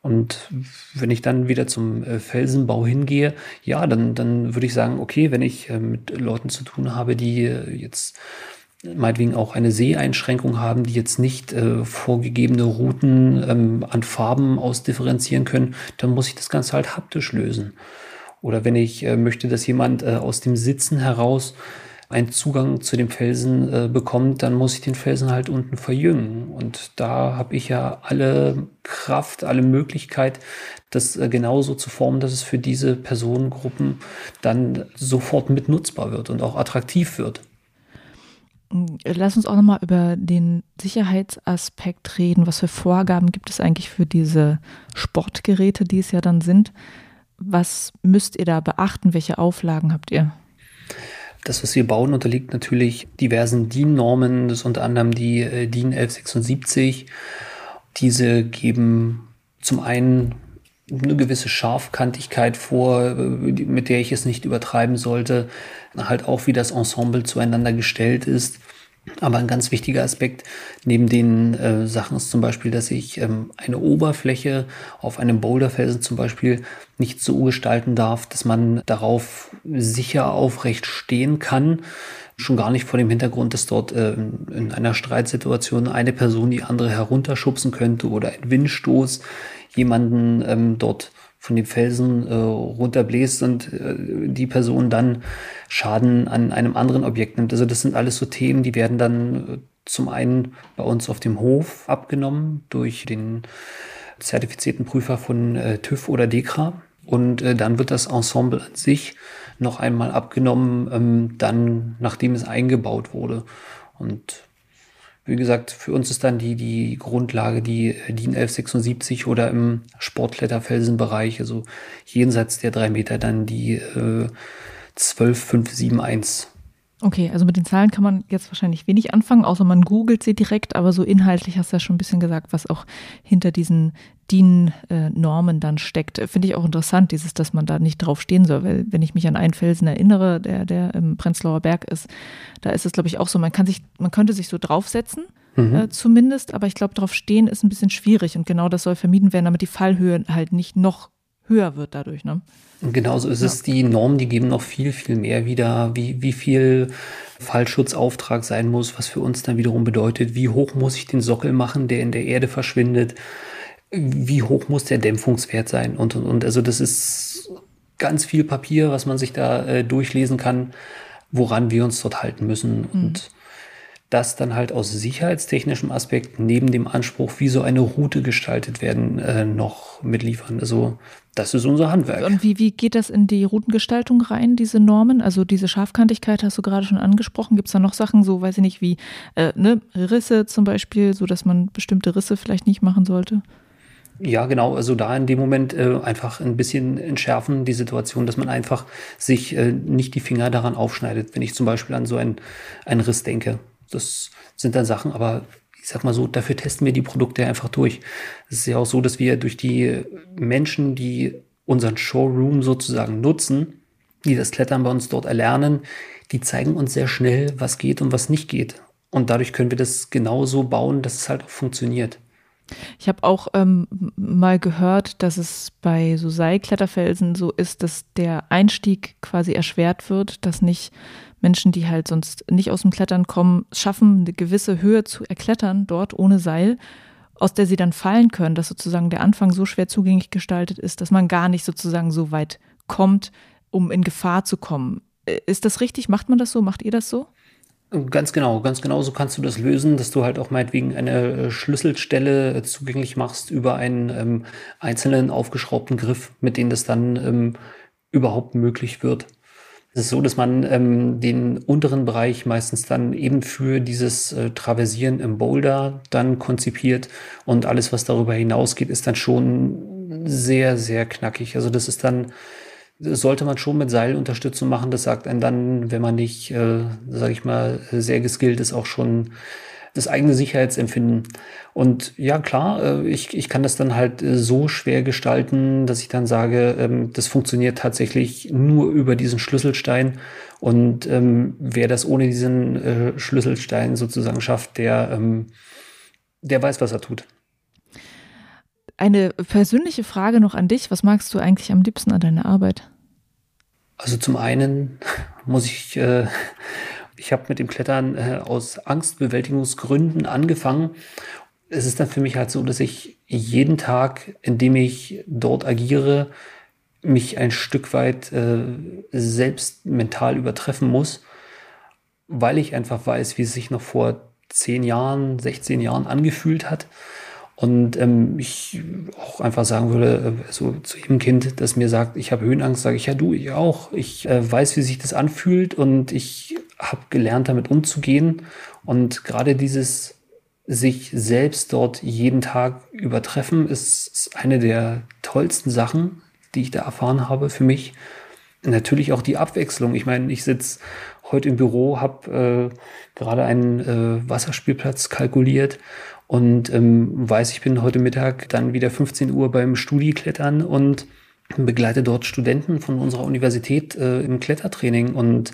Und wenn ich dann wieder zum äh, Felsenbau hingehe, ja, dann, dann würde ich sagen, okay, wenn ich äh, mit Leuten zu tun habe, die äh, jetzt meinetwegen auch eine Seheinschränkung haben, die jetzt nicht äh, vorgegebene Routen ähm, an Farben ausdifferenzieren können, dann muss ich das Ganze halt haptisch lösen. Oder wenn ich äh, möchte, dass jemand äh, aus dem Sitzen heraus einen Zugang zu dem Felsen äh, bekommt, dann muss ich den Felsen halt unten verjüngen. Und da habe ich ja alle Kraft, alle Möglichkeit, das äh, genauso zu formen, dass es für diese Personengruppen dann sofort mitnutzbar wird und auch attraktiv wird. Lass uns auch nochmal über den Sicherheitsaspekt reden. Was für Vorgaben gibt es eigentlich für diese Sportgeräte, die es ja dann sind? Was müsst ihr da beachten? Welche Auflagen habt ihr? Das, was wir bauen, unterliegt natürlich diversen DIN-Normen. Das ist unter anderem die äh, DIN 1176. Diese geben zum einen eine gewisse Scharfkantigkeit vor, mit der ich es nicht übertreiben sollte. Halt auch, wie das Ensemble zueinander gestellt ist. Aber ein ganz wichtiger Aspekt neben den äh, Sachen ist zum Beispiel, dass ich ähm, eine Oberfläche auf einem Boulderfelsen zum Beispiel nicht so gestalten darf, dass man darauf sicher aufrecht stehen kann, Schon gar nicht vor dem Hintergrund, dass dort äh, in einer Streitsituation eine Person die andere herunterschubsen könnte oder ein Windstoß jemanden ähm, dort von dem Felsen äh, runterbläst und äh, die Person dann Schaden an einem anderen Objekt nimmt. Also das sind alles so Themen, die werden dann äh, zum einen bei uns auf dem Hof abgenommen durch den zertifizierten Prüfer von äh, TÜV oder DEKRA. Und äh, dann wird das Ensemble an sich noch einmal abgenommen, ähm, dann nachdem es eingebaut wurde. Und wie gesagt, für uns ist dann die, die Grundlage die DIN 1176 oder im Sportkletterfelsenbereich, also jenseits der drei Meter dann die äh, 12571. Okay, also mit den Zahlen kann man jetzt wahrscheinlich wenig anfangen, außer man googelt sie direkt, aber so inhaltlich hast du ja schon ein bisschen gesagt, was auch hinter diesen DIN-Normen dann steckt. Finde ich auch interessant, dieses, dass man da nicht drauf stehen soll, weil wenn ich mich an einen Felsen erinnere, der, der im Prenzlauer Berg ist, da ist es, glaube ich, auch so, man kann sich, man könnte sich so draufsetzen, mhm. äh, zumindest, aber ich glaube, drauf stehen ist ein bisschen schwierig und genau das soll vermieden werden, damit die Fallhöhe halt nicht noch höher wird dadurch. Ne? Genauso ist ja. es. Die Normen, die geben noch viel, viel mehr wieder, wie, wie viel Fallschutzauftrag sein muss, was für uns dann wiederum bedeutet, wie hoch muss ich den Sockel machen, der in der Erde verschwindet, wie hoch muss der Dämpfungswert sein und, und, und. Also das ist ganz viel Papier, was man sich da äh, durchlesen kann, woran wir uns dort halten müssen. Mhm. Und das dann halt aus sicherheitstechnischem Aspekt neben dem Anspruch, wie so eine Route gestaltet werden, äh, noch mitliefern. Also das ist unser Handwerk. Und wie, wie geht das in die Routengestaltung rein, diese Normen? Also diese Scharfkantigkeit hast du gerade schon angesprochen. Gibt es da noch Sachen, so weiß ich nicht, wie äh, ne, Risse zum Beispiel, so dass man bestimmte Risse vielleicht nicht machen sollte? Ja, genau. Also da in dem Moment äh, einfach ein bisschen entschärfen die Situation, dass man einfach sich äh, nicht die Finger daran aufschneidet. Wenn ich zum Beispiel an so einen, einen Riss denke, das sind dann Sachen, aber ich sag mal so, dafür testen wir die Produkte einfach durch. Es ist ja auch so, dass wir durch die Menschen, die unseren Showroom sozusagen nutzen, die das Klettern bei uns dort erlernen, die zeigen uns sehr schnell, was geht und was nicht geht. Und dadurch können wir das genauso bauen, dass es halt auch funktioniert. Ich habe auch ähm, mal gehört, dass es bei so Seilkletterfelsen so ist, dass der Einstieg quasi erschwert wird, dass nicht Menschen, die halt sonst nicht aus dem Klettern kommen, schaffen, eine gewisse Höhe zu erklettern dort ohne Seil, aus der sie dann fallen können, dass sozusagen der Anfang so schwer zugänglich gestaltet ist, dass man gar nicht sozusagen so weit kommt, um in Gefahr zu kommen. Äh, ist das richtig? Macht man das so? Macht ihr das so? Ganz genau, ganz genau so kannst du das lösen, dass du halt auch meinetwegen eine äh, Schlüsselstelle äh, zugänglich machst über einen ähm, einzelnen aufgeschraubten Griff, mit dem das dann ähm, überhaupt möglich wird. Es ist so, dass man ähm, den unteren Bereich meistens dann eben für dieses äh, Traversieren im Boulder dann konzipiert und alles, was darüber hinausgeht, ist dann schon sehr, sehr knackig. Also das ist dann, sollte man schon mit Seilunterstützung machen. Das sagt einem dann, wenn man nicht, äh, sage ich mal, sehr geskillt ist, auch schon das eigene Sicherheitsempfinden. Und ja, klar, äh, ich, ich kann das dann halt äh, so schwer gestalten, dass ich dann sage, ähm, das funktioniert tatsächlich nur über diesen Schlüsselstein. Und ähm, wer das ohne diesen äh, Schlüsselstein sozusagen schafft, der, ähm, der weiß, was er tut. Eine persönliche Frage noch an dich. Was magst du eigentlich am liebsten an deiner Arbeit? Also zum einen muss ich äh, ich habe mit dem Klettern äh, aus Angstbewältigungsgründen angefangen. Es ist dann für mich halt so, dass ich jeden Tag, indem ich dort agiere, mich ein Stück weit äh, selbst mental übertreffen muss, weil ich einfach weiß, wie es sich noch vor zehn Jahren, 16 Jahren angefühlt hat. Und ähm, ich auch einfach sagen würde, äh, so zu jedem Kind, das mir sagt, ich habe Höhenangst, sage ich, ja du, ich auch. Ich äh, weiß, wie sich das anfühlt und ich habe gelernt, damit umzugehen. Und gerade dieses sich selbst dort jeden Tag übertreffen, ist, eine der tollsten Sachen, die ich da erfahren habe für mich. Natürlich auch die Abwechslung. Ich meine, ich sitze heute im Büro, habe äh, gerade einen äh, Wasserspielplatz kalkuliert und ähm, weiß, ich bin heute Mittag dann wieder 15 Uhr beim Studi klettern und begleite dort Studenten von unserer Universität äh, im Klettertraining. Und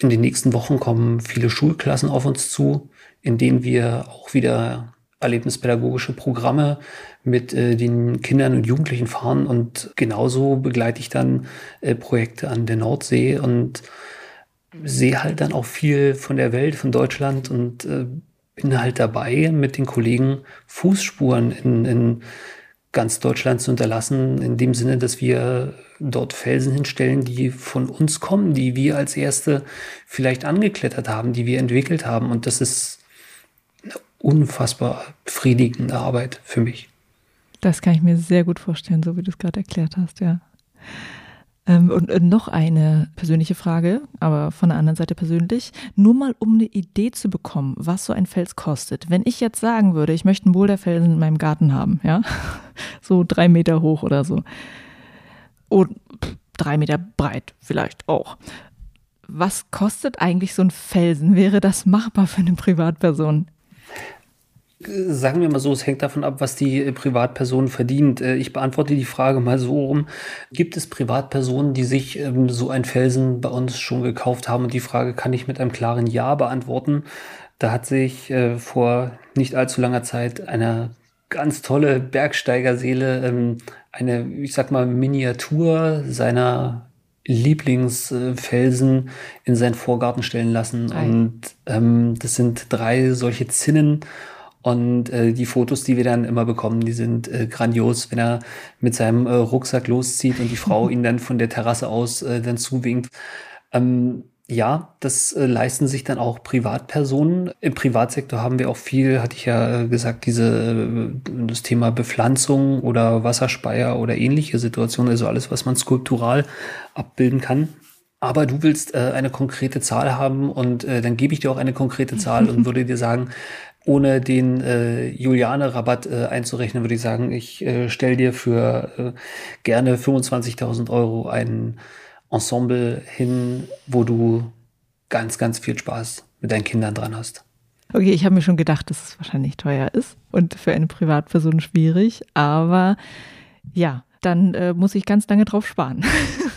in den nächsten Wochen kommen viele Schulklassen auf uns zu, in denen wir auch wieder erlebnispädagogische Programme mit äh, den Kindern und Jugendlichen fahren. Und genauso begleite ich dann äh, Projekte an der Nordsee und sehe halt dann auch viel von der Welt, von Deutschland und äh, bin halt dabei, mit den Kollegen Fußspuren in, in ganz Deutschland zu unterlassen, in dem Sinne, dass wir dort Felsen hinstellen, die von uns kommen, die wir als erste vielleicht angeklettert haben, die wir entwickelt haben. Und das ist eine unfassbar befriedigende Arbeit für mich. Das kann ich mir sehr gut vorstellen, so wie du es gerade erklärt hast, ja. Ähm, und noch eine persönliche Frage, aber von der anderen Seite persönlich. Nur mal, um eine Idee zu bekommen, was so ein Fels kostet. Wenn ich jetzt sagen würde, ich möchte einen Boulderfelsen in meinem Garten haben, ja, <laughs> so drei Meter hoch oder so. Und drei Meter breit vielleicht auch. Was kostet eigentlich so ein Felsen? Wäre das machbar für eine Privatperson? Sagen wir mal so, es hängt davon ab, was die äh, Privatperson verdient. Äh, ich beantworte die Frage mal so rum. Gibt es Privatpersonen, die sich ähm, so ein Felsen bei uns schon gekauft haben? Und die Frage kann ich mit einem klaren Ja beantworten. Da hat sich äh, vor nicht allzu langer Zeit eine ganz tolle Bergsteigerseele ähm, eine, ich sag mal, Miniatur seiner Lieblingsfelsen in seinen Vorgarten stellen lassen. Ei. Und ähm, das sind drei solche Zinnen. Und äh, die Fotos, die wir dann immer bekommen, die sind äh, grandios, wenn er mit seinem äh, Rucksack loszieht und die Frau <laughs> ihn dann von der Terrasse aus äh, dann zuwinkt. Ähm, ja, das äh, leisten sich dann auch Privatpersonen. Im Privatsektor haben wir auch viel, hatte ich ja äh, gesagt, diese äh, das Thema Bepflanzung oder Wasserspeier oder ähnliche Situationen, also alles, was man skulptural abbilden kann. Aber du willst äh, eine konkrete Zahl haben und äh, dann gebe ich dir auch eine konkrete Zahl und <laughs> würde dir sagen, ohne den äh, Juliane-Rabatt äh, einzurechnen, würde ich sagen, ich äh, stelle dir für äh, gerne 25.000 Euro ein Ensemble hin, wo du ganz, ganz viel Spaß mit deinen Kindern dran hast. Okay, ich habe mir schon gedacht, dass es wahrscheinlich teuer ist und für eine Privatperson schwierig, aber ja, dann äh, muss ich ganz lange drauf sparen.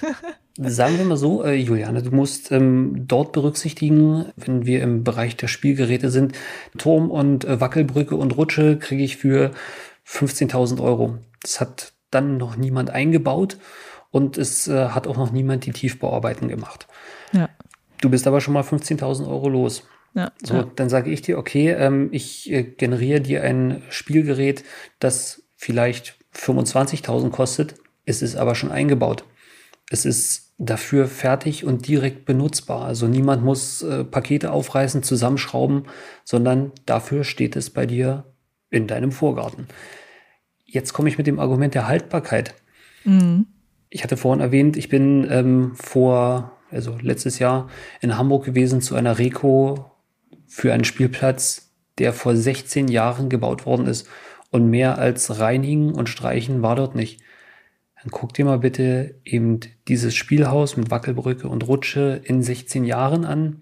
<laughs> Sagen wir mal so, äh, Juliane, du musst ähm, dort berücksichtigen, wenn wir im Bereich der Spielgeräte sind, Turm und äh, Wackelbrücke und Rutsche kriege ich für 15.000 Euro. Das hat dann noch niemand eingebaut und es äh, hat auch noch niemand die Tiefbauarbeiten gemacht. Ja. Du bist aber schon mal 15.000 Euro los. Ja, so, ja. dann sage ich dir, okay, ähm, ich äh, generiere dir ein Spielgerät, das vielleicht 25.000 kostet. Es ist aber schon eingebaut. Es ist dafür fertig und direkt benutzbar. Also niemand muss äh, Pakete aufreißen, zusammenschrauben, sondern dafür steht es bei dir in deinem Vorgarten. Jetzt komme ich mit dem Argument der Haltbarkeit. Mhm. Ich hatte vorhin erwähnt, ich bin ähm, vor, also letztes Jahr in Hamburg gewesen zu einer Reko für einen Spielplatz, der vor 16 Jahren gebaut worden ist. Und mehr als reinigen und streichen war dort nicht dann guck dir mal bitte eben dieses Spielhaus mit Wackelbrücke und Rutsche in 16 Jahren an.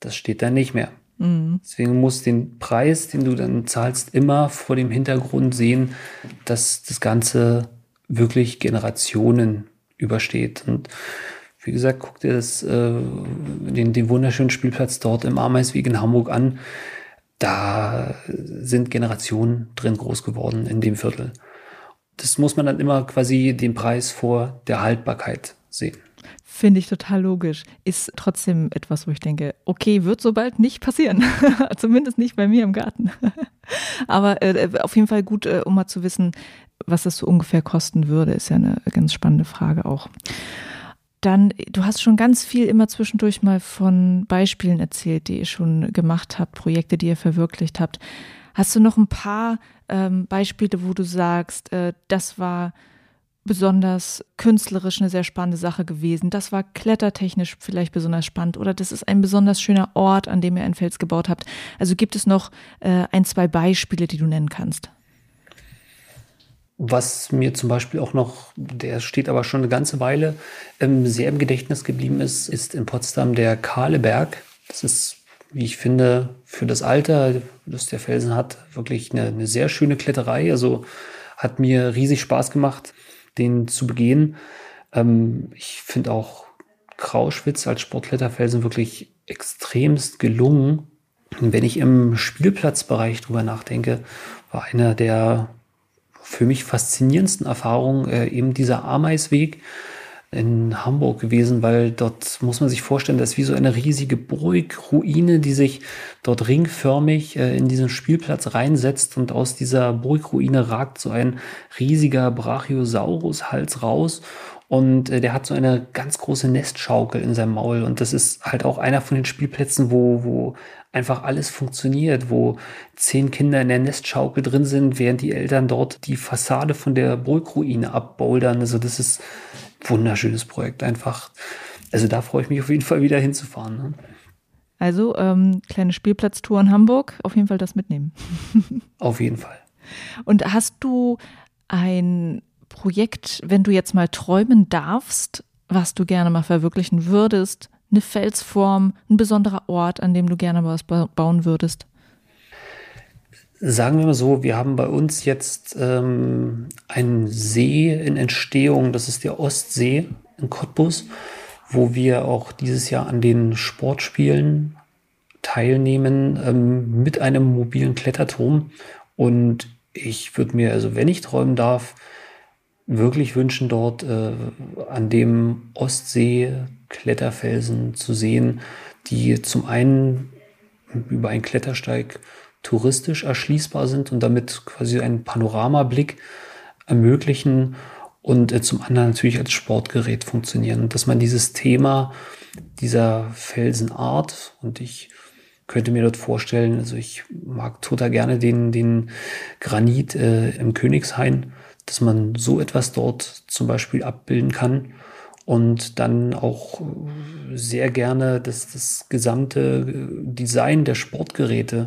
Das steht da nicht mehr. Mhm. Deswegen musst du den Preis, den du dann zahlst, immer vor dem Hintergrund sehen, dass das Ganze wirklich Generationen übersteht. Und wie gesagt, guck dir das, äh, den, den wunderschönen Spielplatz dort im Ameisweg in Hamburg an. Da sind Generationen drin groß geworden in dem Viertel das muss man dann immer quasi den Preis vor der Haltbarkeit sehen. Finde ich total logisch. Ist trotzdem etwas, wo ich denke, okay, wird so bald nicht passieren. <laughs> Zumindest nicht bei mir im Garten. <laughs> Aber äh, auf jeden Fall gut, äh, um mal zu wissen, was das so ungefähr kosten würde, ist ja eine ganz spannende Frage auch. Dann, du hast schon ganz viel immer zwischendurch mal von Beispielen erzählt, die ihr schon gemacht habt, Projekte, die ihr verwirklicht habt. Hast du noch ein paar ähm, Beispiele, wo du sagst, äh, das war besonders künstlerisch eine sehr spannende Sache gewesen. Das war klettertechnisch vielleicht besonders spannend oder das ist ein besonders schöner Ort, an dem ihr ein Fels gebaut habt. Also gibt es noch äh, ein, zwei Beispiele, die du nennen kannst? Was mir zum Beispiel auch noch, der steht aber schon eine ganze Weile, ähm, sehr im Gedächtnis geblieben ist, ist in Potsdam der Kahleberg. Das ist wie ich finde, für das Alter, das der Felsen hat, wirklich eine, eine sehr schöne Kletterei. Also hat mir riesig Spaß gemacht, den zu begehen. Ähm, ich finde auch Krauschwitz als Sportkletterfelsen wirklich extremst gelungen. wenn ich im Spielplatzbereich drüber nachdenke, war einer der für mich faszinierendsten Erfahrungen äh, eben dieser Ameisweg. In Hamburg gewesen, weil dort muss man sich vorstellen, das ist wie so eine riesige Burgruine, die sich dort ringförmig äh, in diesen Spielplatz reinsetzt und aus dieser Burgruine ragt so ein riesiger Brachiosaurus-Hals raus und äh, der hat so eine ganz große Nestschaukel in seinem Maul und das ist halt auch einer von den Spielplätzen, wo, wo einfach alles funktioniert, wo zehn Kinder in der Nestschaukel drin sind, während die Eltern dort die Fassade von der Burgruine abbouldern. Also das ist wunderschönes Projekt. Einfach, also da freue ich mich auf jeden Fall wieder hinzufahren. Ne? Also ähm, kleine Spielplatztour in Hamburg, auf jeden Fall das mitnehmen. <laughs> auf jeden Fall. Und hast du ein Projekt, wenn du jetzt mal träumen darfst, was du gerne mal verwirklichen würdest, eine Felsform, ein besonderer Ort, an dem du gerne was bauen würdest? Sagen wir mal so, wir haben bei uns jetzt ähm, einen See in Entstehung, das ist der Ostsee in Cottbus, wo wir auch dieses Jahr an den Sportspielen teilnehmen ähm, mit einem mobilen Kletterturm. Und ich würde mir, also wenn ich träumen darf, wirklich wünschen, dort äh, an dem Ostsee Kletterfelsen zu sehen, die zum einen über einen Klettersteig touristisch erschließbar sind und damit quasi einen Panoramablick ermöglichen und äh, zum anderen natürlich als Sportgerät funktionieren. Und dass man dieses Thema dieser Felsenart und ich könnte mir dort vorstellen, also ich mag total gerne den, den Granit äh, im Königshain, dass man so etwas dort zum Beispiel abbilden kann und dann auch sehr gerne das, das gesamte äh, Design der Sportgeräte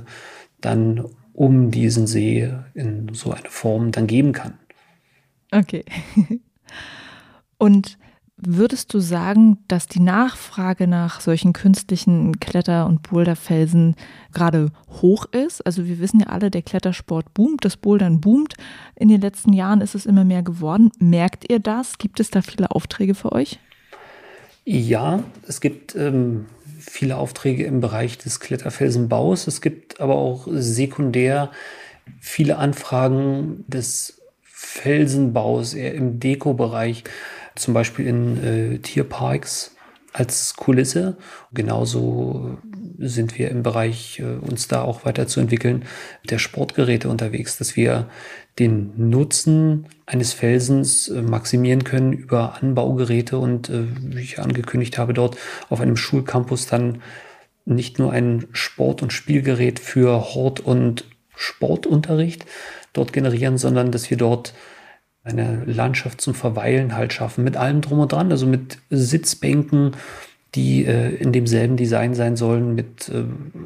dann um diesen See in so eine Form dann geben kann. Okay. <laughs> Und würdest du sagen, dass die Nachfrage nach solchen künstlichen Kletter- und Boulderfelsen gerade hoch ist? Also wir wissen ja alle, der Klettersport boomt, das Bouldern boomt. In den letzten Jahren ist es immer mehr geworden. Merkt ihr das? Gibt es da viele Aufträge für euch? Ja, es gibt ähm, viele Aufträge im Bereich des Kletterfelsenbaus. Es gibt aber auch sekundär viele Anfragen des Felsenbaus, eher im Deko-Bereich zum Beispiel in äh, Tierparks als Kulisse. Genauso sind wir im Bereich, äh, uns da auch weiterzuentwickeln, der Sportgeräte unterwegs, dass wir den Nutzen eines Felsens äh, maximieren können über Anbaugeräte und, äh, wie ich angekündigt habe, dort auf einem Schulcampus dann nicht nur ein Sport- und Spielgerät für Hort- und Sportunterricht dort generieren, sondern dass wir dort eine Landschaft zum Verweilen halt schaffen, mit allem drum und dran, also mit Sitzbänken, die äh, in demselben Design sein sollen, mit äh,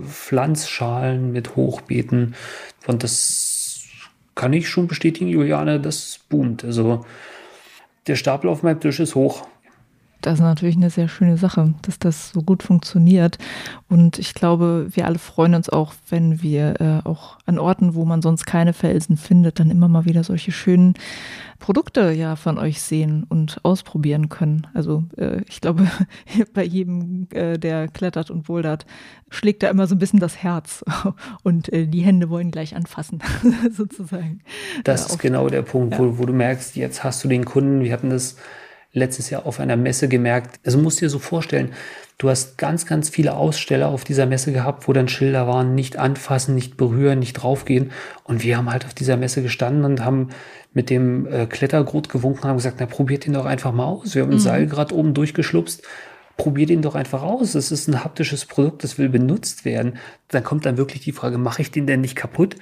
Pflanzschalen, mit Hochbeeten. Und das kann ich schon bestätigen, Juliane, das boomt. Also der Stapel auf meinem Tisch ist hoch. Das ist natürlich eine sehr schöne Sache, dass das so gut funktioniert. Und ich glaube, wir alle freuen uns auch, wenn wir äh, auch an Orten, wo man sonst keine Felsen findet, dann immer mal wieder solche schönen Produkte ja von euch sehen und ausprobieren können. Also äh, ich glaube, <laughs> bei jedem, äh, der klettert und bouldert, schlägt da immer so ein bisschen das Herz <laughs> und äh, die Hände wollen gleich anfassen, <laughs> sozusagen. Das ist genau der Punkt, ja. wo, wo du merkst, jetzt hast du den Kunden, wir hatten das letztes Jahr auf einer Messe gemerkt. Also musst dir so vorstellen, du hast ganz, ganz viele Aussteller auf dieser Messe gehabt, wo dann Schilder waren, nicht anfassen, nicht berühren, nicht draufgehen. Und wir haben halt auf dieser Messe gestanden und haben mit dem äh, Klettergrut gewunken, haben gesagt, na probiert ihn doch einfach mal aus. Wir haben mhm. ein Seil gerade oben durchgeschlupst. Probiert ihn doch einfach aus. Es ist ein haptisches Produkt, das will benutzt werden. Dann kommt dann wirklich die Frage, mache ich den denn nicht kaputt?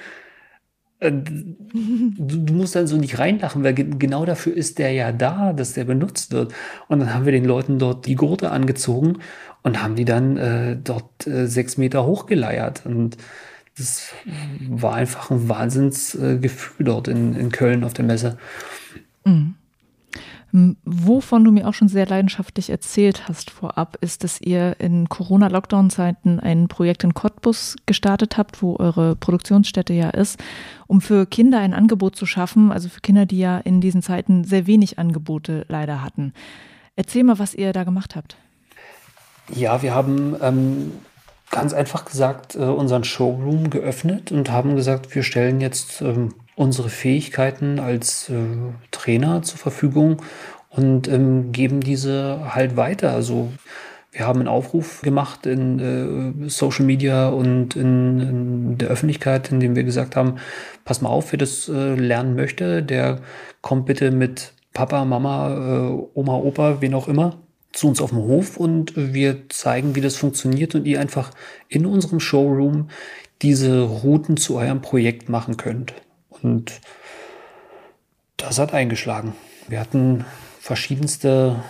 Äh, du, musst dann so nicht reinlachen, weil genau dafür ist der ja da, dass der benutzt wird. Und dann haben wir den Leuten dort die Gurte angezogen und haben die dann äh, dort äh, sechs Meter hochgeleiert. Und das war einfach ein Wahnsinnsgefühl äh, dort in, in Köln auf der Messe. Mhm. Wovon du mir auch schon sehr leidenschaftlich erzählt hast vorab, ist, dass ihr in Corona-Lockdown-Zeiten ein Projekt in Cottbus gestartet habt, wo eure Produktionsstätte ja ist, um für Kinder ein Angebot zu schaffen, also für Kinder, die ja in diesen Zeiten sehr wenig Angebote leider hatten. Erzähl mal, was ihr da gemacht habt. Ja, wir haben ähm, ganz einfach gesagt äh, unseren Showroom geöffnet und haben gesagt, wir stellen jetzt ähm, unsere Fähigkeiten als äh, Trainer zur Verfügung und ähm, geben diese halt weiter. Also wir haben einen Aufruf gemacht in äh, Social Media und in, in, der Öffentlichkeit, in dem wir gesagt haben, pass mal auf, wer das äh, lernen möchte, der kommt bitte mit Papa, Mama, äh, Oma, Opa, wen auch immer, zu uns auf dem Hof und wir zeigen, wie das funktioniert und ihr einfach in unserem Showroom diese Routen zu eurem Projekt machen könnt. Und das hat eingeschlagen. Wir hatten verschiedenste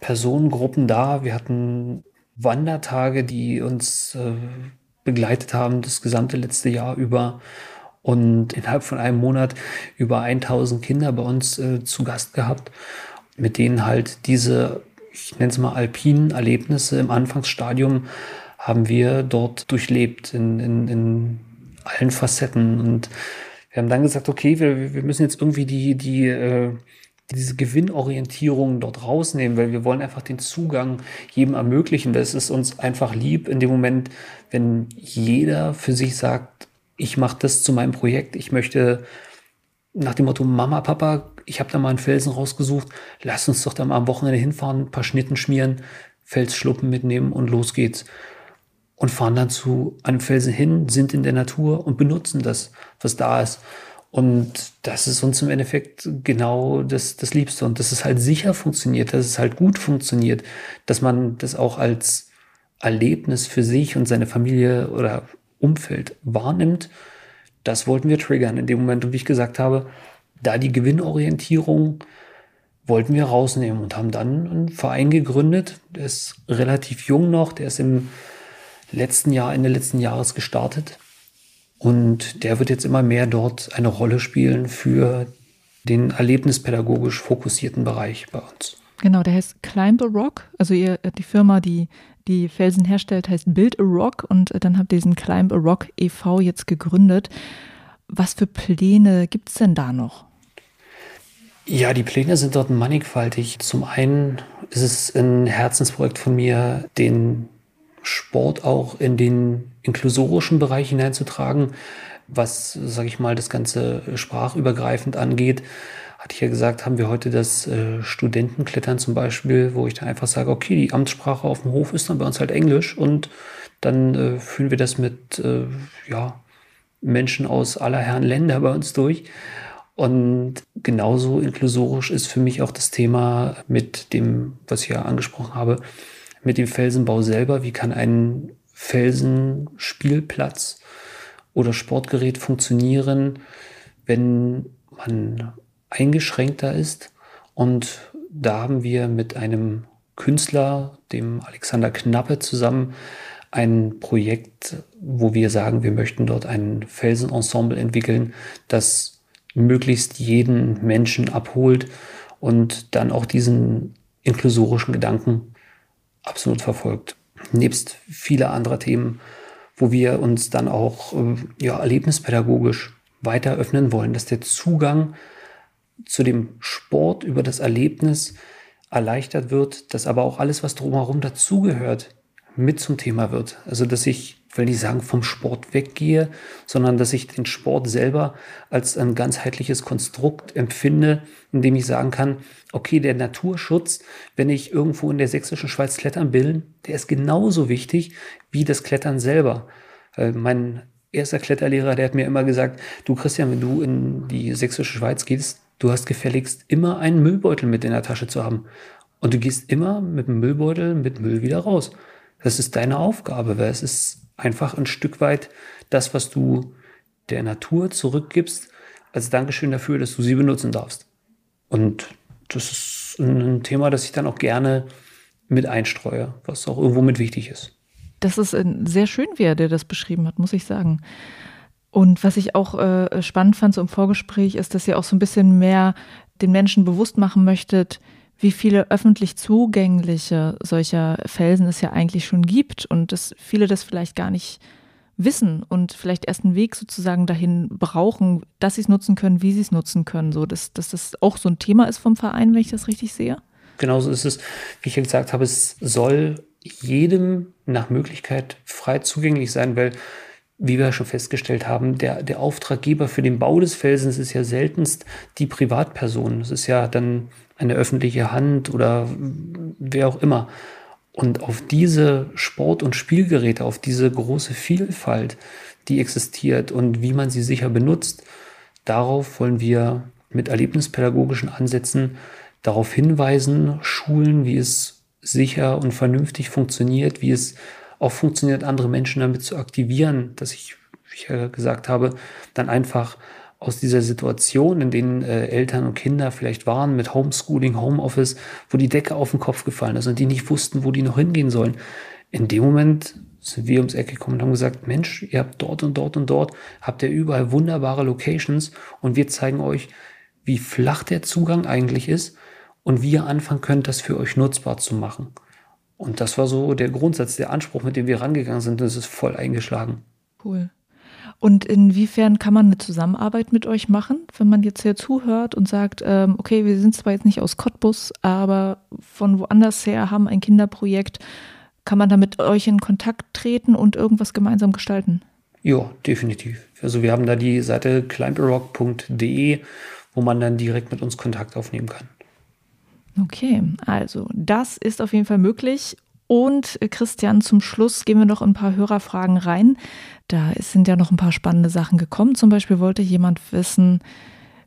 Personengruppen da. Wir hatten Wandertage, die uns äh, begleitet haben das gesamte letzte Jahr über und innerhalb von einem Monat über 1000 Kinder bei uns äh, zu Gast gehabt, mit denen halt diese, ich nenne es mal alpinen Erlebnisse im Anfangsstadium haben wir dort durchlebt in, in, in allen Facetten und wir haben dann gesagt, okay, wir, wir müssen jetzt irgendwie die, die, äh, diese Gewinnorientierung dort rausnehmen, weil wir wollen einfach den Zugang jedem ermöglichen. Das ist uns einfach lieb in dem Moment, wenn jeder für sich sagt, ich mache das zu meinem Projekt, ich möchte nach dem Motto Mama, Papa, ich habe da mal einen Felsen rausgesucht, lass uns doch da mal am Wochenende hinfahren, ein paar Schnitten schmieren, Felsschluppen mitnehmen und los geht's. Und fahren dann zu einem Felsen hin, sind in der Natur und benutzen das, was da ist. Und das ist uns im Endeffekt genau das, das Liebste. Und dass es halt sicher funktioniert, dass es halt gut funktioniert, dass man das auch als Erlebnis für sich und seine Familie oder Umfeld wahrnimmt, das wollten wir triggern in dem Moment. Und wie ich gesagt habe, da die Gewinnorientierung wollten wir rausnehmen und haben dann einen Verein gegründet. Der ist relativ jung noch, der ist im letzten Jahr, Ende letzten Jahres gestartet. Und der wird jetzt immer mehr dort eine Rolle spielen für den erlebnispädagogisch fokussierten Bereich bei uns. Genau, der heißt Climb a Rock. Also ihr, die Firma, die die Felsen herstellt, heißt Build a Rock und dann habt ihr diesen Climb a Rock e.V. jetzt gegründet. Was für Pläne gibt es denn da noch? Ja, die Pläne sind dort mannigfaltig. Zum einen ist es ein Herzensprojekt von mir, den Sport auch in den inklusorischen Bereich hineinzutragen, was, sage ich mal, das Ganze sprachübergreifend angeht. Hatte ich ja gesagt, haben wir heute das äh, Studentenklettern zum Beispiel, wo ich dann einfach sage, okay, die Amtssprache auf dem Hof ist dann bei uns halt Englisch und dann äh, führen wir das mit äh, ja, Menschen aus aller Herren Länder bei uns durch. Und genauso inklusorisch ist für mich auch das Thema mit dem, was ich ja angesprochen habe, mit dem Felsenbau selber. Wie kann ein Felsenspielplatz oder Sportgerät funktionieren, wenn man eingeschränkter ist? Und da haben wir mit einem Künstler, dem Alexander Knappe, zusammen ein Projekt, wo wir sagen, wir möchten dort ein Felsenensemble entwickeln, das möglichst jeden Menschen abholt und dann auch diesen inklusorischen Gedanken absolut verfolgt. Nebst vieler anderer Themen, wo wir uns dann auch äh, ja, erlebnispädagogisch weiter öffnen wollen, dass der Zugang zu dem Sport über das Erlebnis erleichtert wird, dass aber auch alles, was drumherum dazugehört, mit zum Thema wird. Also dass ich will nicht sagen, vom Sport weggehe, sondern dass ich den Sport selber als ein ganzheitliches Konstrukt empfinde, in dem ich sagen kann, okay, der Naturschutz, wenn ich irgendwo in der sächsischen Schweiz klettern will, der ist genauso wichtig wie das Klettern selber. Äh, mein erster Kletterlehrer, der hat mir immer gesagt, du Christian, wenn du in die sächsische Schweiz gehst, du hast gefälligst immer einen Müllbeutel mit in der Tasche zu haben. Und du gehst immer mit dem Müllbeutel mit Müll wieder raus. Das ist deine Aufgabe, weil es ist einfach ein Stück weit das, was du der Natur zurückgibst, als Dankeschön dafür, dass du sie benutzen darfst. Und das ist ein Thema, das ich dann auch gerne mit einstreue, was auch irgendwo mit wichtig ist. Das ist sehr schön, wie er dir das beschrieben hat, muss ich sagen. Und was ich auch äh, spannend fand so im Vorgespräch, ist, dass ihr auch so ein bisschen mehr den Menschen bewusst machen möchtet, wie viele öffentlich zugängliche solcher Felsen es ja eigentlich schon gibt und dass viele das vielleicht gar nicht wissen und vielleicht erst einen Weg sozusagen dahin brauchen, dass sie es nutzen können, wie sie es nutzen können. So, dass, dass das auch so ein Thema ist vom Verein, wenn ich das richtig sehe. Genauso ist es, wie ich ja gesagt habe, es soll jedem nach Möglichkeit frei zugänglich sein, weil wie wir schon festgestellt haben, der, der Auftraggeber für den Bau des Felsens ist ja seltenst die Privatperson. Es ist ja dann eine öffentliche Hand oder wer auch immer. Und auf diese Sport- und Spielgeräte, auf diese große Vielfalt, die existiert und wie man sie sicher benutzt, darauf wollen wir mit erlebnispädagogischen Ansätzen darauf hinweisen, schulen, wie es sicher und vernünftig funktioniert, wie es auch funktioniert, andere Menschen damit zu aktivieren, dass ich, wie ich ja gesagt habe, dann einfach aus dieser Situation, in denen äh, Eltern und Kinder vielleicht waren mit Homeschooling, Homeoffice, wo die Decke auf den Kopf gefallen ist und die nicht wussten, wo die noch hingehen sollen. In dem Moment sind wir ums Eck gekommen und haben gesagt, Mensch, ihr habt dort und dort und dort, habt ihr überall wunderbare Locations und wir zeigen euch, wie flach der Zugang eigentlich ist und wie ihr anfangen könnt, das für euch nutzbar zu machen. Und das war so der Grundsatz, der Anspruch, mit dem wir rangegangen sind. Das ist voll eingeschlagen. Cool. Und inwiefern kann man eine Zusammenarbeit mit euch machen, wenn man jetzt hier zuhört und sagt, ähm, okay, wir sind zwar jetzt nicht aus Cottbus, aber von woanders her haben ein Kinderprojekt. Kann man da mit euch in Kontakt treten und irgendwas gemeinsam gestalten? Ja, definitiv. Also wir haben da die Seite climblerock.de, wo man dann direkt mit uns Kontakt aufnehmen kann. Okay, also das ist auf jeden Fall möglich. Und äh, Christian, zum Schluss gehen wir noch ein paar Hörerfragen rein. Da sind ja noch ein paar spannende Sachen gekommen. Zum Beispiel wollte jemand wissen,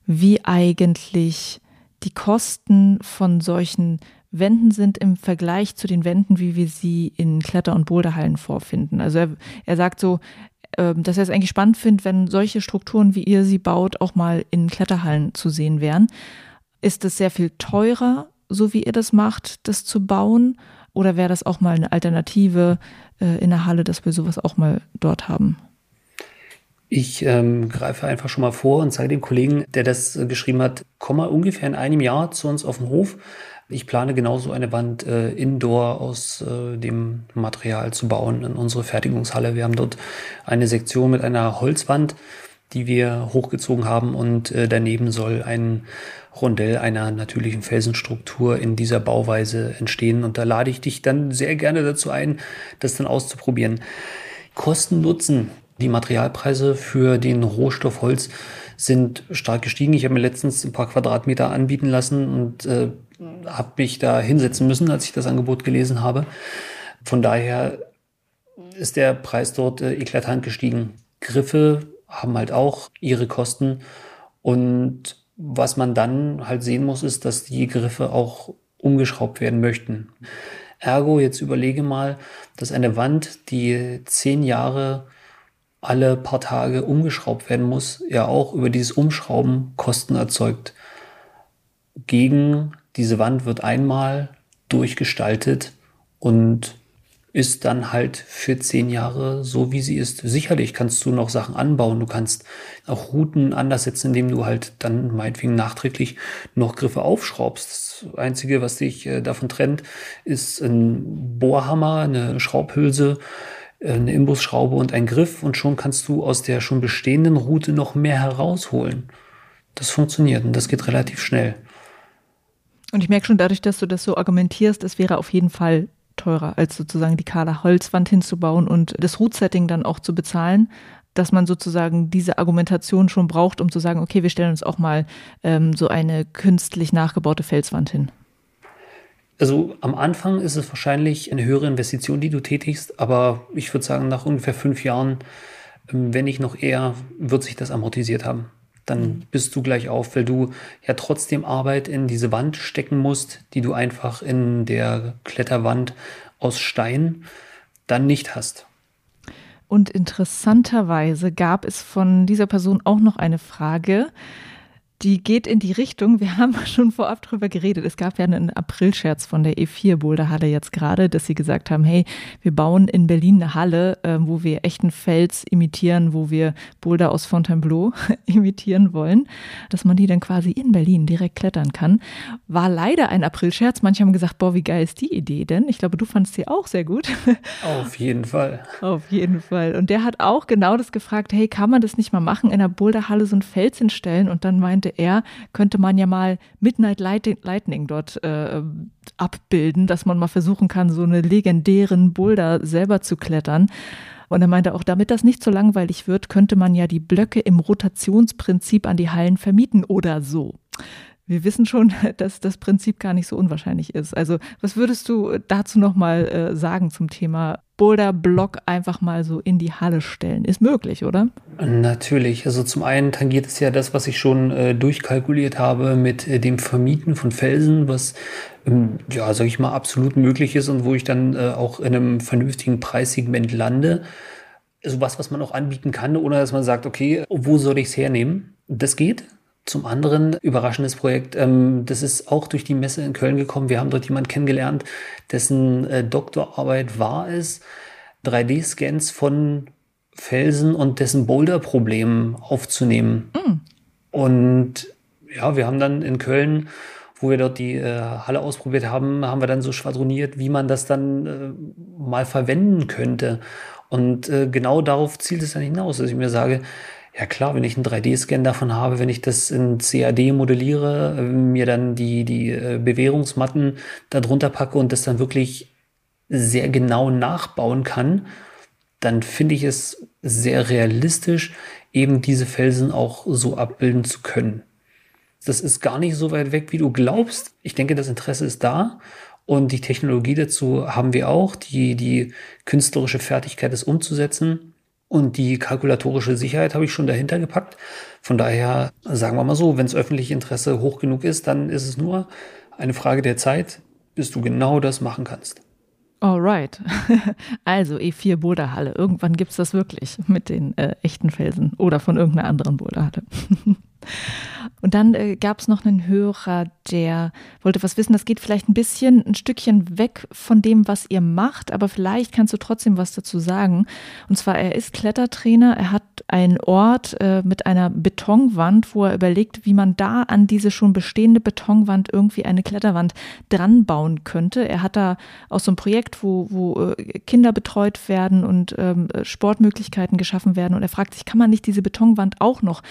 wie eigentlich die Kosten von solchen Wänden sind im Vergleich zu den Wänden, wie wir sie in Kletter- und Boulderhallen vorfinden. Also er, er sagt so, äh, dass er es eigentlich spannend findet, wenn solche Strukturen, wie ihr sie baut, auch mal in Kletterhallen zu sehen wären. Ist es sehr viel teurer, so wie ihr das macht, das zu bauen? Oder wäre das auch mal eine Alternative äh, in der Halle, dass wir sowas auch mal dort haben? Ich ähm, greife einfach schon mal vor und zeige dem Kollegen, der das äh, geschrieben hat, komm mal ungefähr in einem Jahr zu uns auf den Hof. Ich plane genauso eine Wand äh, indoor aus äh, dem Material zu bauen in unsere Fertigungshalle. Wir haben dort eine Sektion mit einer Holzwand, die wir hochgezogen haben und äh, daneben soll ein Rondell einer natürlichen Felsenstruktur in dieser Bauweise entstehen. Und da lade ich dich dann sehr gerne dazu ein, das dann auszuprobieren. Kosten Nutzen. Die Materialpreise für den Rohstoff Holz sind stark gestiegen. Ich habe mir letztens ein paar Quadratmeter anbieten lassen und äh, habe mich da hinsetzen müssen, als ich das Angebot gelesen habe. Von daher ist der Preis dort äh, eklatant gestiegen. Griffe haben halt auch ihre Kosten und was man dann halt sehen muss, ist, dass die Griffe auch umgeschraubt werden möchten. Ergo, jetzt überlege mal, dass eine Wand, die zehn Jahre alle paar Tage umgeschraubt werden muss, ja auch über dieses Umschrauben Kosten erzeugt. Gegen diese Wand wird einmal durchgestaltet und ist dann halt für zehn Jahre so, wie sie ist. Sicherlich kannst du noch Sachen anbauen. Du kannst auch Routen anders setzen, indem du halt dann meinetwegen nachträglich noch Griffe aufschraubst. Das Einzige, was dich äh, davon trennt, ist ein Bohrhammer, eine Schraubhülse, äh, eine Imbusschraube und ein Griff. Und schon kannst du aus der schon bestehenden Route noch mehr herausholen. Das funktioniert und das geht relativ schnell. Und ich merke schon dadurch, dass du das so argumentierst, es wäre auf jeden Fall teurer, als sozusagen die kahle Holzwand hinzubauen und das Root-Setting dann auch zu bezahlen, dass man sozusagen diese Argumentation schon braucht, um zu sagen, okay, wir stellen uns auch mal ähm, so eine künstlich nachgebaute Felswand hin. Also am Anfang ist es wahrscheinlich eine höhere Investition, die du tätigst, aber ich würde sagen, nach ungefähr fünf Jahren, ähm, wenn nicht noch eher, wird sich das amortisiert haben dann mhm. bist du gleich auf, weil du ja trotzdem Arbeit in diese Wand stecken musst, die du einfach in der Kletterwand aus Stein dann nicht hast. Und interessanterweise gab es von dieser Person auch noch eine Frage, die geht in die Richtung, wir <laughs> haben schon vorab drüber geredet. Es gab ja einen Aprilscherz von der E4 Boulderhalle jetzt gerade, dass sie gesagt haben, hey, wir bauen in Berlin eine Halle, äh, wo wir echten Fels imitieren, wo wir Boulder aus Fontainebleau <laughs> imitieren wollen, dass man die dann quasi in Berlin direkt klettern kann. War leider ein Aprilscherz. Manche haben gesagt, boah, wie geil ist die Idee denn? Ich glaube, du fandest sie auch sehr gut. <laughs> Auf jeden Fall. Auf jeden Fall. Und der hat auch genau das gefragt, hey, kann man das nicht mal machen, in der Boulderhalle so ein Fels hinstellen? Und dann meinte er, könnte man ja mal Midnight Lightning dort äh, abbilden, dass man mal versuchen kann, so eine legendären Boulder selber zu klettern. Und er meinte auch, damit das nicht so langweilig wird, könnte man ja die Blöcke im Rotationsprinzip an die Hallen vermieten oder so. Wir wissen schon, <laughs> dass das Prinzip gar nicht so unwahrscheinlich ist. Also, was würdest du dazu nochmal äh, sagen zum Thema Boulder-Block einfach mal so in die Halle stellen? Ist möglich, oder? Natürlich. Also zum einen tangiert es ja das, was ich schon äh, durchkalkuliert habe mit äh, dem Vermieten von Felsen, was ähm, ja, sag ich mal, absolut möglich ist und wo ich dann äh, auch in einem vernünftigen Preissegment lande. Sowas, was man auch anbieten kann, ohne dass man sagt, okay, wo soll ich es hernehmen? Das geht. Zum anderen, überraschendes Projekt, ähm, das ist auch durch die Messe in Köln gekommen. Wir haben dort jemanden kennengelernt, dessen äh, Doktorarbeit war es, 3D-Scans von Felsen und dessen Boulder-Problemen aufzunehmen. Mm. Und ja, wir haben dann in Köln, wo wir dort die äh, Halle ausprobiert haben, haben wir dann so schwadroniert, wie man das dann äh, mal verwenden könnte. Und äh, genau darauf zielt es dann hinaus, dass ich mir sage, ja klar, wenn ich einen 3D-Scan davon habe, wenn ich das in CAD modelliere, äh, mir dann die, die äh, Bewährungsmatten darunter packe und das dann wirklich sehr genau nachbauen kann, dann finde ich es sehr realistisch, eben diese Felsen auch so abbilden zu können. Das ist gar nicht so weit weg, wie du glaubst. Ich denke, das Interesse ist da und die Technologie dazu haben wir auch, die, die künstlerische Fertigkeit, es umzusetzen. Und die kalkulatorische Sicherheit habe ich schon dahinter gepackt. Von daher sagen wir mal so, wenn das öffentliche Interesse hoch genug ist, dann ist es nur eine Frage der Zeit, bis du genau das machen kannst. Alright. <laughs> Also E4 Boulderhalle. Irgendwann gibt es das wirklich mit den äh, echten Felsen oder von irgendeiner anderen Boulderhalle. <laughs> Und dann äh, gab es noch einen Hörer, der wollte was wissen. Das geht vielleicht ein bisschen ein Stückchen weg von dem, was ihr macht, aber vielleicht kannst du trotzdem was dazu sagen. Und zwar, er ist Klettertrainer. Er hat einen Ort äh, mit einer Betonwand, wo er überlegt, wie man da an diese schon bestehende Betonwand irgendwie eine Kletterwand dran bauen könnte. Er hat da auch so ein Projekt, wo, wo äh, Kinder betreut werden und ähm, Sportmöglichkeiten geschaffen werden. Und er fragt sich, kann man nicht diese Betonwand auch noch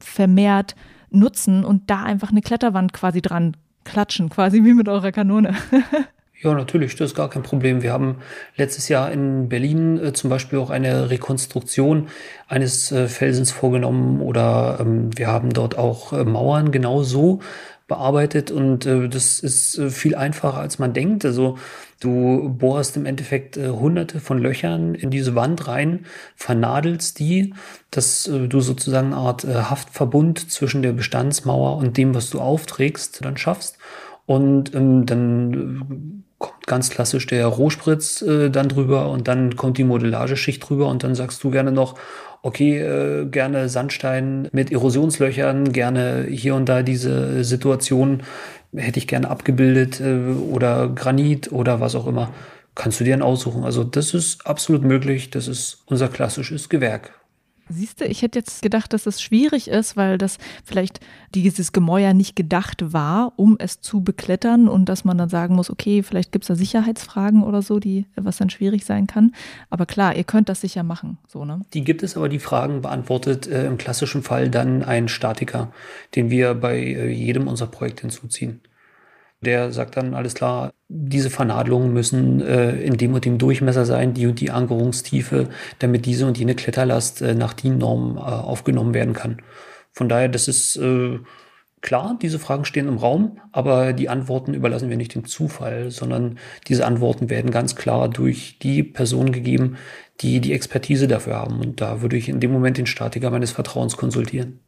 vermehrt nutzen und da einfach eine Kletterwand quasi dran klatschen, quasi wie mit eurer Kanone. <laughs> Ja, natürlich, das ist gar kein Problem. Wir haben letztes Jahr in Berlin äh, zum Beispiel auch eine Rekonstruktion eines äh, Felsens vorgenommen oder ähm, wir haben dort auch äh, Mauern genau so bearbeitet und äh, das ist äh, viel einfacher, als man denkt. Also du bohrst im Endeffekt äh, hunderte von Löchern in diese Wand rein, vernadelst die, dass äh, du sozusagen eine Art äh, Haftverbund zwischen der Bestandsmauer und dem, was du aufträgst, dann schaffst. Und ähm, dann äh, kommt ganz klassisch der Rohspritz äh, dann drüber und dann kommt die Modellageschicht drüber und dann sagst du gerne noch, okay, äh, gerne Sandstein mit Erosionslöchern, gerne hier und da diese Situation hätte ich gerne abgebildet äh, oder Granit oder was auch immer. Kannst du dir dann aussuchen. Also das ist absolut möglich. Das ist unser klassisches Gewerk. Siehst du, ich hätte jetzt gedacht, dass es schwierig ist, weil das vielleicht dieses Gemäuer nicht gedacht war, um es zu beklettern und dass man dann sagen muss, okay, vielleicht gibt es da Sicherheitsfragen oder so, die, was dann schwierig sein kann. Aber klar, ihr könnt das sicher machen, so, ne? Die gibt es, aber die Fragen beantwortet äh, im klassischen Fall dann ein Statiker, den wir bei äh, jedem unserer Projekte hinzuziehen. Der sagt dann, alles klar, diese Vernadelungen müssen äh, in dem und dem Durchmesser sein, die und die Ankerungstiefe, damit diese und jene Kletterlast äh, nach DIN-Norm äh, aufgenommen werden kann. Von daher, das ist äh, klar, diese Fragen stehen im Raum, aber die Antworten überlassen wir nicht dem Zufall, sondern diese Antworten werden ganz klar durch die Personen gegeben, die die Expertise dafür haben. Und da würde ich in dem Moment den Statiker meines Vertrauens konsultieren.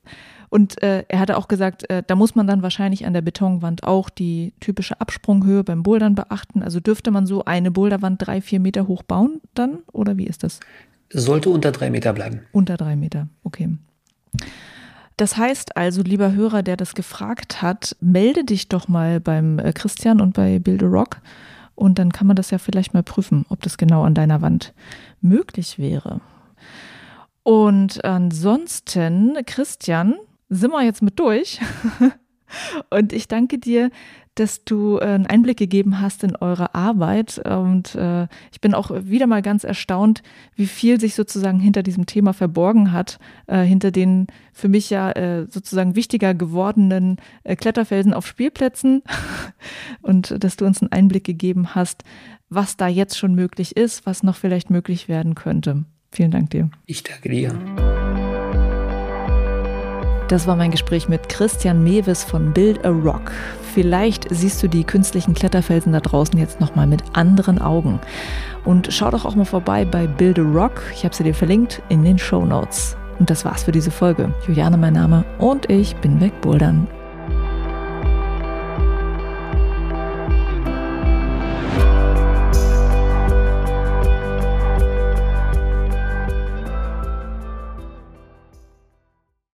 Und äh, er hatte auch gesagt, äh, da muss man dann wahrscheinlich an der Betonwand auch die typische Absprunghöhe beim Bouldern beachten. Also dürfte man so eine Boulderwand drei, vier Meter hoch bauen dann? Oder wie ist das? Sollte unter drei Meter bleiben. Unter drei Meter, okay. Das heißt also, lieber Hörer, der das gefragt hat, melde dich doch mal beim äh, Christian und bei Build a Rock und dann kann man das ja vielleicht mal prüfen, ob das genau an deiner Wand möglich wäre. Und ansonsten, Christian, sind wir jetzt mit durch. <laughs> Und ich danke dir, dass du äh, einen Einblick gegeben hast in eure Arbeit. Und äh, ich bin auch wieder mal ganz erstaunt, wie viel sich sozusagen hinter diesem Thema verborgen hat, äh, hinter den für mich ja sozusagen wichtiger gewordenen Kletterfelsen auf Spielplätzen. <laughs> Und dass du uns einen Einblick gegeben hast, was da jetzt schon möglich ist, was noch vielleicht möglich werden könnte. Vielen Dank dir. Ich danke dir. Das war mein Gespräch mit Christian Mewes von Build a Rock. Vielleicht siehst du die künstlichen Kletterfelsen da draußen jetzt nochmal mit anderen Augen. Und schau doch auch mal vorbei bei Build a Rock. Ich habe sie dir verlinkt in den Show Notes. Und das war's für diese Folge. Juliane mein Name und ich bin wegbouldern.